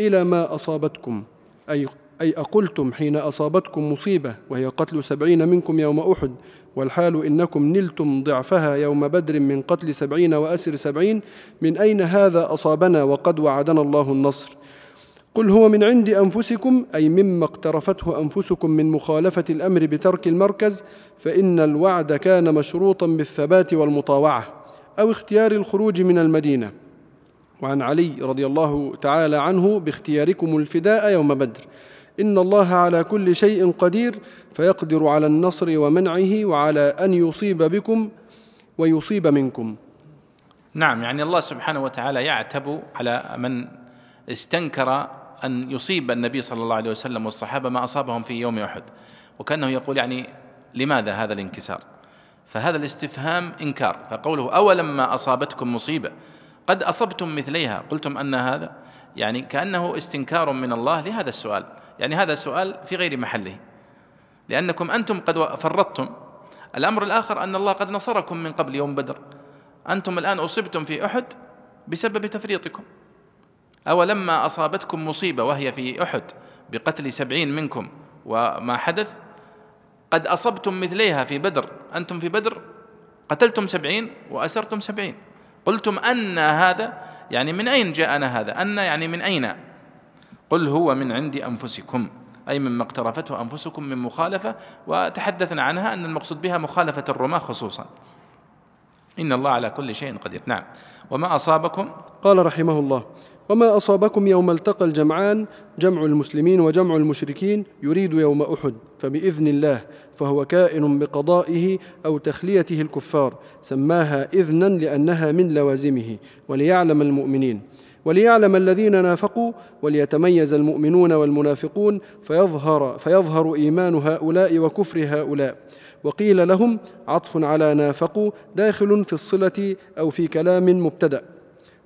إلى ما أصابتكم أي أي أقلتم حين أصابتكم مصيبة وهي قتل سبعين منكم يوم أحد والحال إنكم نلتم ضعفها يوم بدر من قتل سبعين وأسر سبعين من أين هذا أصابنا وقد وعدنا الله النصر؟ قل هو من عند أنفسكم أي مما اقترفته أنفسكم من مخالفة الأمر بترك المركز فإن الوعد كان مشروطا بالثبات والمطاوعة أو اختيار الخروج من المدينة. وعن علي رضي الله تعالى عنه باختياركم الفداء يوم بدر. إن الله على كل شيء قدير فيقدر على النصر ومنعه وعلى أن يصيب بكم ويصيب منكم. نعم يعني الله سبحانه وتعالى يعتب على من استنكر أن يصيب النبي صلى الله عليه وسلم والصحابة ما أصابهم في يوم أحد. وكأنه يقول يعني لماذا هذا الانكسار؟ فهذا الاستفهام إنكار. فقوله أولما أصابتكم مصيبة قد أصبتم مثليها. قلتم أن هذا يعني كأنه استنكار من الله لهذا السؤال. يعني هذا سؤال في غير محله. لأنكم أنتم قد فرطتم. الأمر الآخر أن الله قد نصركم من قبل يوم بدر. أنتم الآن أصبتم في أحد بسبب تفريطكم. أولما أصابتكم مصيبة وهي في أحد بقتل سبعين منكم وما حدث قد أصبتم مثليها في بدر. أنتم في بدر قتلتم سبعين وأسرتم سبعين. قلتم أن هذا يعني من أين جاءنا هذا؟ أن يعني من أين؟ قل هو من عند أنفسكم أي مما اقترفته أنفسكم من مخالفة وتحدثنا عنها أن المقصود بها مخالفة الرماة خصوصا. إن الله على كل شيء قدير. نعم. وما أصابكم؟ قال رحمه الله وما أصابكم يوم التقى الجمعان جمع المسلمين وجمع المشركين يريد يوم أحد فبإذن الله فهو كائن بقضائه أو تخليته الكفار سماها إذنا لأنها من لوازمه وليعلم المؤمنين. وليعلم الذين نافقوا وليتميز المؤمنون والمنافقون فيظهر فيظهر إيمان هؤلاء وكفر هؤلاء. وقيل لهم عطف على نافقوا داخل في الصلة أو في كلام مبتدأ.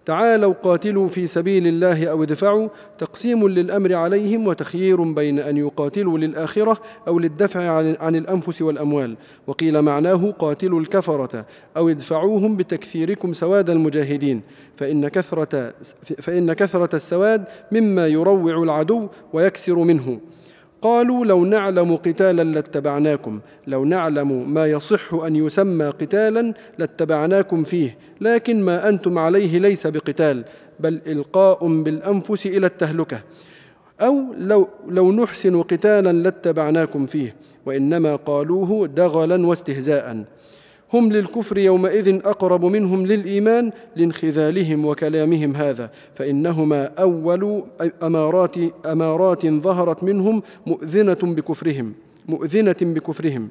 تعالوا قاتلوا في سبيل الله أو ادفعوا تقسيم للأمر عليهم وتخيير بين أن يقاتلوا للآخرة أو للدفع عن الأنفس والأموال. وقيل معناه قاتلوا الكفرة أو ادفعوهم بتكثيركم سواد المجاهدين. فإن كثره فإن كثرة السواد مما يروع العدو ويكسر منه. قالوا لو نعلم قتالا لاتبعناكم لو نعلم ما يصح أن يسمى قتالا لاتبعناكم فيه لكن ما أنتم عليه ليس بقتال بل إلقاء بالأنفس إلى التهلكة. أو لو لو نحسن قتالا لاتبعناكم فيه وإنما قالوه دغلا واستهزاء. هم للكفر يومئذ أقرب منهم للإيمان لانخذالهم وكلامهم هذا فإنهما أول امارات أمارات ظهرت منهم مؤذنة بكفرهم مؤذنة بكفرهم.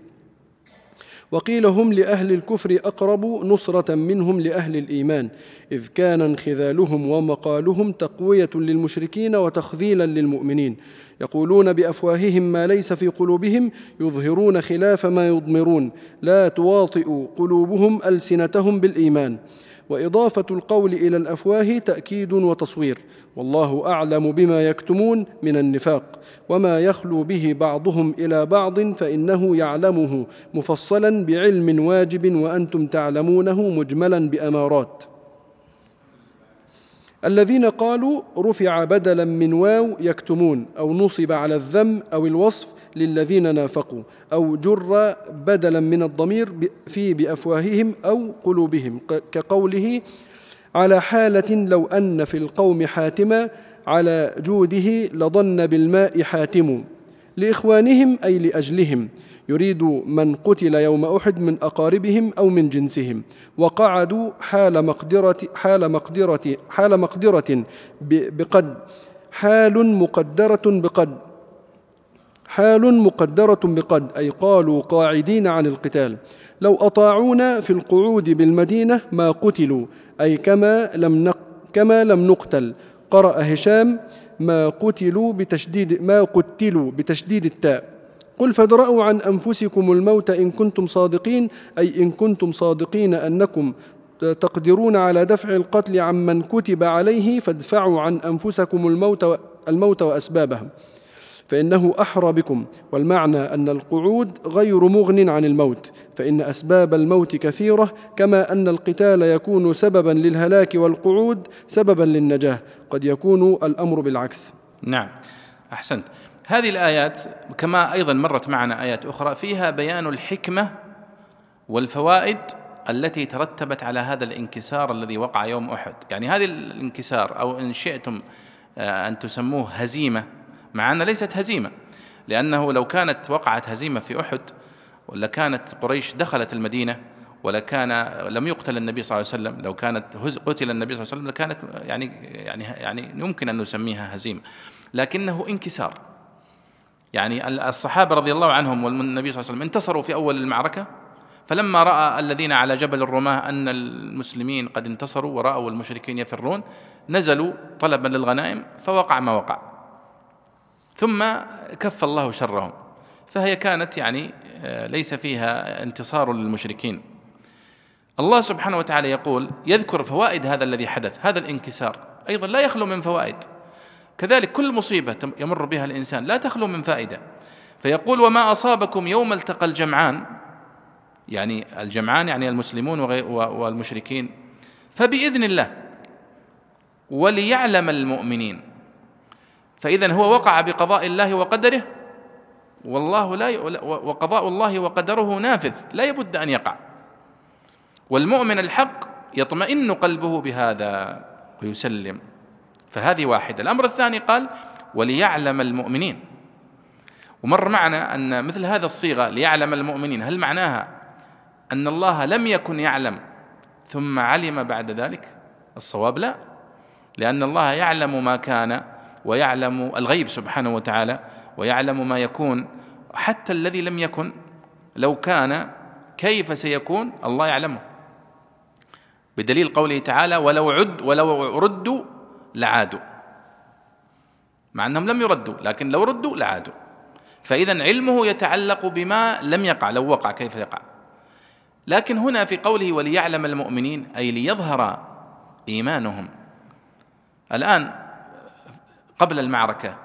وقيل هم لأهل الكفر أقرب نصرة منهم لأهل الإيمان إذ كان انخذالهم ومقالهم تقوية للمشركين وتخذيلا للمؤمنين. يقولون بأفواههم ما ليس في قلوبهم يظهرون خلاف ما يضمرون. لا تواطئ قلوبهم ألسنتهم بالإيمان. وإضافة القول إلى الأفواه تأكيد وتصوير. والله أعلم بما يكتمون من النفاق وما يخلو به بعضهم إلى بعض فإنه يعلمه مفصلا بعلم واجب وأنتم تعلمونه مجملا بأمارات. الذين قالوا رفع بدلا من واو يكتمون أو نصب على الذم أو الوصف للذين نافقوا أو جر بدلا من الضمير في بأفواههم أو قلوبهم كقوله على حالة لو أن في القوم حاتما على جوده لظن بالماء حاتم لإخوانهم أي لأجلهم يريد من قتل يوم أحد من أقاربهم أو من جنسهم وقعدوا حال مقدره حال مقدره حال مقدرة بقد حال مقدرة بقد. حال مقدرة بقد أي قالوا قاعدين عن القتال. لو أطاعونا في القعود بالمدينة ما قتلوا أي كما لم نق كما لم نقتل. قرأ هشام ما قتلوا بتشديد ما قتلوا بتشديد التاء. قل فادرأوا عن أنفسكم الموت إن كنتم صادقين أي إن كنتم صادقين أنكم تقدرون على دفع القتل عمن كتب عليه فادفعوا عن أنفسكم الموت الموت وأسبابه فإنه أحرى بكم والمعنى أن القعود غير مغن عن الموت فإن أسباب الموت كثيرة كما أن القتال يكون سببا للهلاك والقعود سببا للنجاة قد يكون الأمر بالعكس. نعم. أحسنت. هذه الآيات كما أيضا مرت معنا آيات أخرى فيها بيان الحكمة والفوائد التي ترتبت على هذا الانكسار الذي وقع يوم أحد. يعني هذه الانكسار أو إن شئتم آه، أن تسموه هزيمة مع أن ليست هزيمة لأنه لو كانت وقعت هزيمة في أحد ولا كانت قريش دخلت المدينة ولا كان لم يقتل النبي صلى الله عليه وسلم لو كانت قتل النبي صلى الله عليه وسلم لكانت يعني يعني يعني يمكن أن نسميها هزيمة. لكنه انكسار. يعني الصحابة رضي الله عنهم والنبي صلى الله عليه وسلم انتصروا في أول المعركة فلما رأى الذين على جبل الرماة أن المسلمين قد انتصروا ورأوا المشركين يفرون نزلوا طلبا للغنائم فوقع ما وقع. ثم كف الله شرهم. فهي كانت يعني آه، ليس فيها انتصار للمشركين. الله سبحانه وتعالى يقول يذكر فوائد هذا الذي حدث هذا الانكسار. أيضا لا يخلو من فوائد. كذلك كل مصيبة يمر بها الإنسان لا تخلو من فائدة. فيقول وما أصابكم يوم التقى الجمعان؟ يعني الجمعان يعني المسلمون والمشركين. فبإذن الله وليعلم المؤمنين. فاذا هو وقع بقضاء الله وقدره. والله لا وقضاء الله وقدره نافذ. لا يبد أن يقع. والمؤمن الحق يطمئن قلبه بهذا ويسلم. فهذه واحدة. الأمر الثاني قال وليعلم المؤمنين. ومر معنا أن مثل هذا الصيغة ليعلم المؤمنين هل معناها أن الله لم يكن يعلم ثم علم بعد ذلك؟ الصواب لا. لأن الله يعلم ما كان ويعلم الغيب سبحانه وتعالى ويعلم ما يكون حتى الذي لم يكن لو كان كيف سيكون؟ الله يعلمه. بدليل قوله تعالى ولو عد ولو ردوا لعادوا. مع أنهم لم يردوا لكن لو ردوا لعادوا. فاذا علمه يتعلق بما لم يقع لو وقع كيف يقع؟ لكن هنا في قوله وليعلم المؤمنين أي ليظهر إيمانهم. الآن قبل المعركة.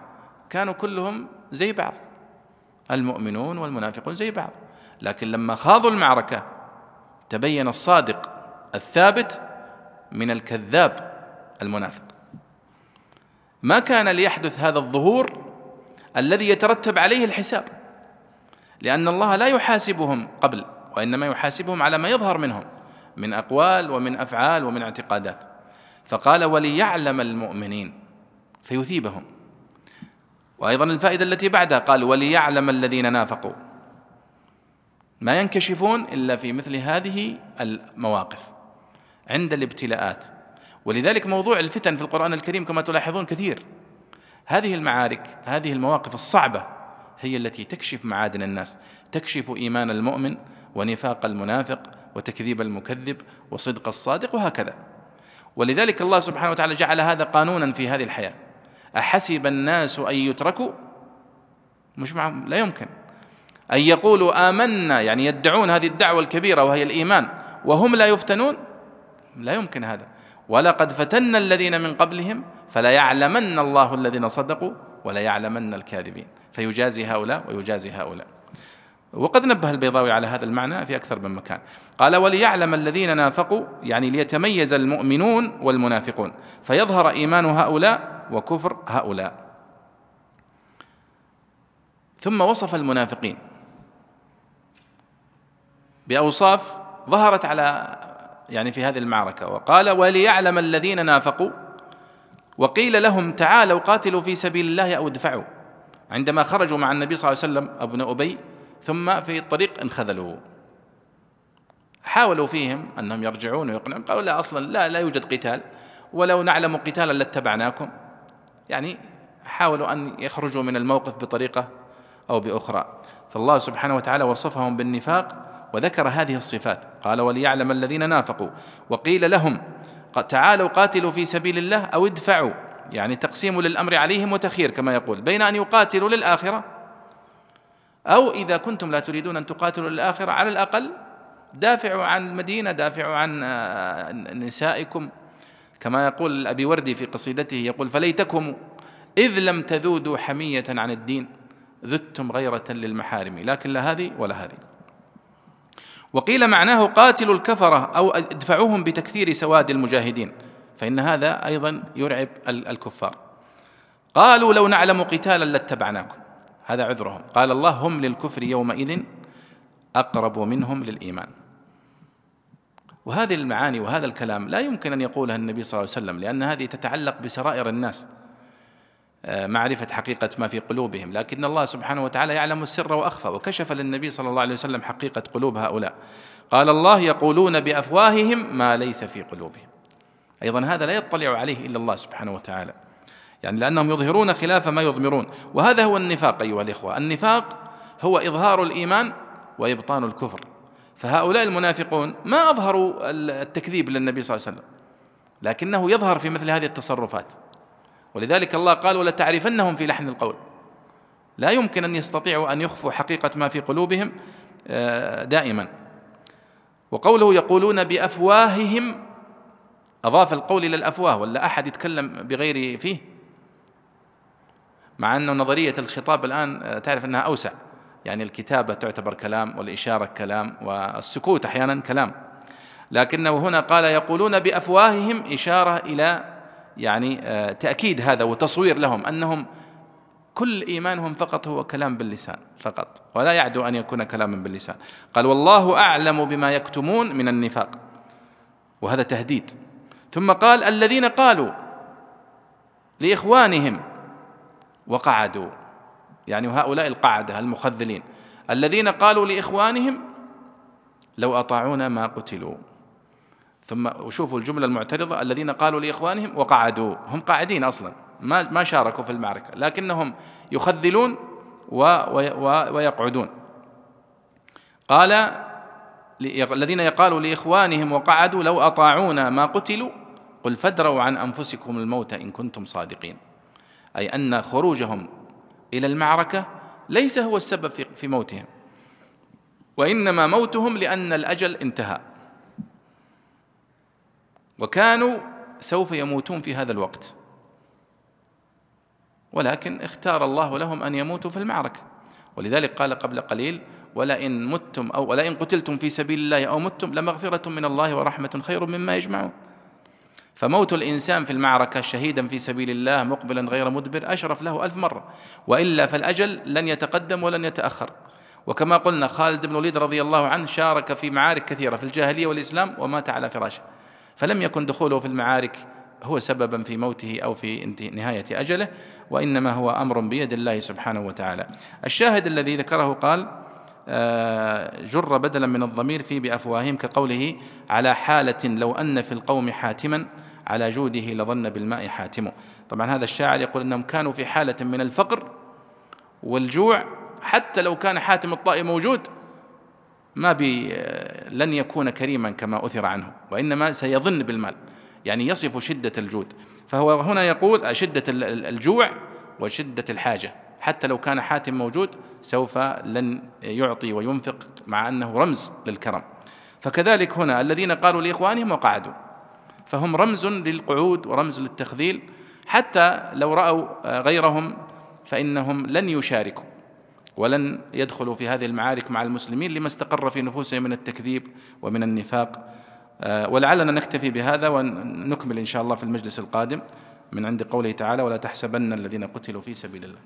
كانوا كلهم زي بعض. المؤمنون والمنافقون زي بعض. لكن لما خاضوا المعركة تبين الصادق الثابت من الكذاب المنافق. ما كان ليحدث هذا الظهور الذي يترتب عليه الحساب. لأن الله لا يحاسبهم قبل وإنما يحاسبهم على ما يظهر منهم من أقوال ومن أفعال ومن اعتقادات. فقال وليعلم المؤمنين فيثيبهم. وأيضا الفائدة التي بعدها قال وليعلم الذين نافقوا. ما ينكشفون إلا في مثل هذه المواقف عند الابتلاءات. ولذلك موضوع الفتن في القرآن الكريم كما تلاحظون كثير. هذه المعارك هذه المواقف الصعبة هي التي تكشف معادن الناس تكشف إيمان المؤمن ونفاق المنافق وتكذيب المكذب وصدق الصادق وهكذا. ولذلك الله سبحانه وتعالى جعل هذا قانونا في هذه الحياة. أحسب الناس أن يتركوا؟ مش معهم لا يمكن. أن يقولوا آمنا يعني يدعون هذه الدعوة الكبيرة وهي الإيمان وهم لا يفتنون؟ لا يمكن هذا. ولقد فتنا الذين من قبلهم فليعلمن الله الذين صدقوا وليعلمن الكاذبين. فيجازي هؤلاء ويجازي هؤلاء. وقد نبه البيضاوي على هذا المعنى في أكثر من مكان. قال وليعلم الذين نافقوا يعني ليتميز المؤمنون والمنافقون. فيظهر إيمان هؤلاء وكفر هؤلاء. ثم وصف المنافقين. بأوصاف ظهرت على يعني في هذه المعركة. وقال وليعلم الذين نافقوا وقيل لهم تعالوا قاتلوا في سبيل الله أو ادفعوا. عندما خرجوا مع النبي صلى الله عليه وسلم ابن أبي ثم في الطريق انخذلوا. حاولوا فيهم أنهم يرجعون ويقنعون قالوا لا أصلا لا لا يوجد قتال ولو نعلم قتالا لاتبعناكم. يعني حاولوا أن يخرجوا من الموقف بطريقة أو بأخرى. فالله سبحانه وتعالى وصفهم بالنفاق وذكر هذه الصفات. قال وليعلم الذين نافقوا. وقيل لهم تعالوا قاتلوا في سبيل الله أو ادفعوا. يعني تقسيم للأمر عليهم وتخيير كما يقول. بين أن يقاتلوا للآخرة أو إذا كنتم لا تريدون أن تقاتلوا للآخرة على الأقل دافعوا عن المدينة دافعوا عن آه، نسائكم. كما يقول أبي وردي في قصيدته يقول فليتكم إذ لم تذودوا حمية عن الدين ذدتم غيرة للمحارم. لكن لا هذه ولا هذه. وقيل معناه قاتلوا الكفرة أو ادفعوهم بتكثير سواد المجاهدين فإن هذا أيضا يرعب الكفار. قالوا لو نعلم قتالا لاتبعناكم. هذا عذرهم. قال الله هم للكفر يومئذ أقرب منهم للإيمان. وهذه المعاني وهذا الكلام لا يمكن أن يقولها النبي صلى الله عليه وسلم لأن هذه تتعلق بسرائر الناس آه، معرفة حقيقة ما في قلوبهم. لكن الله سبحانه وتعالى يعلم السر وأخفى وكشف للنبي صلى الله عليه وسلم حقيقة قلوب هؤلاء. قال الله يقولون بأفواههم ما ليس في قلوبهم. أيضا هذا لا يطلع عليه إلا الله سبحانه وتعالى. يعني لأنهم يظهرون خلاف ما يضمرون. وهذا هو النفاق أيها الإخوة. النفاق هو إظهار الإيمان وإبطان الكفر. فهؤلاء المنافقون ما أظهروا التكذيب للنبي صلى الله عليه وسلم لكنه يظهر في مثل هذه التصرفات. ولذلك الله قال ولتعرفنهم في لحن القول. لا يمكن أن يستطيعوا أن يخفوا حقيقة ما في قلوبهم آه، دائما. وقوله يقولون بأفواههم أضاف القول إلى الأفواه ولا أحد يتكلم بغير فيه؟ مع أنه نظرية الخطاب الآن آه، تعرف أنها أوسع. يعني الكتابة تعتبر كلام والإشارة كلام والسكوت أحيانا كلام. لكنه هنا قال يقولون بأفواههم إشارة إلى يعني آه، تأكيد هذا وتصوير لهم أنهم كل إيمانهم فقط هو كلام باللسان فقط ولا يعدو أن يكون كلاما باللسان. قال والله أعلم بما يكتمون من النفاق وهذا تهديد. ثم قال الذين قالوا لإخوانهم وقعدوا. يعني هؤلاء القعدة المخذلين. الذين قالوا لإخوانهم لو أطاعونا ما قتلوا. ثم وشوفوا الجملة المعترضة. الذين قالوا لإخوانهم وقعدوا. هم قاعدين أصلا. ما ما شاركوا في المعركة. لكنهم يخذلون ويقعدون. قال الذين يقالوا لإخوانهم وقعدوا لو أطاعونا ما قتلوا. قل فادروا عن أنفسكم الموت إن كنتم صادقين. أي أن خروجهم إلى المعركة ليس هو السبب في موتهم. وإنما موتهم لأن الأجل انتهى. وكانوا سوف يموتون في هذا الوقت. ولكن اختار الله لهم أن يموتوا في المعركة. ولذلك قال قبل قليل ولئن متم أو ولئن قتلتم في سبيل الله أو متم لمغفرة من الله ورحمة خير مما يجمعون. فموت الإنسان في المعركة شهيدا في سبيل الله مقبلا غير مدبر أشرف له ألف مرة. وإلا فالأجل لن يتقدم ولن يتأخر. وكما قلنا خالد بن الوليد رضي الله عنه شارك في معارك كثيرة في الجاهلية والإسلام ومات على فراشه. فلم يكن دخوله في المعارك هو سببا في موته أو في نهاية أجله وإنما هو أمر بيد الله سبحانه وتعالى. الشاهد الذي ذكره قال آه، جر بدلا من الضمير في بأفواههم كقوله على حالة لو أن في القوم حاتما على جوده لظن بالماء حاتم. طبعا هذا الشاعر يقول إنهم كانوا في حالة من الفقر والجوع حتى لو كان حاتم الطائي موجود ما بي لن يكون كريما كما أثر عنه وإنما سيظن بالمال يعني يصف شدة الجود. فهو هنا يقول شدة الجوع وشدة الحاجة. حتى لو كان حاتم موجود سوف لن يعطي وينفق مع أنه رمز للكرم. فكذلك هنا الذين قالوا لإخوانهم وقعدوا. فهم رمز للقعود ورمز للتخذيل. حتى لو رأوا غيرهم فإنهم لن يشاركوا ولن يدخلوا في هذه المعارك مع المسلمين لما استقر في نفوسهم من التكذيب ومن النفاق. آه، ولعلنا نكتفي بهذا ونكمل إن شاء الله في المجلس القادم من عند قوله تعالى ولا تحسبن الذين قتلوا في سبيل الله.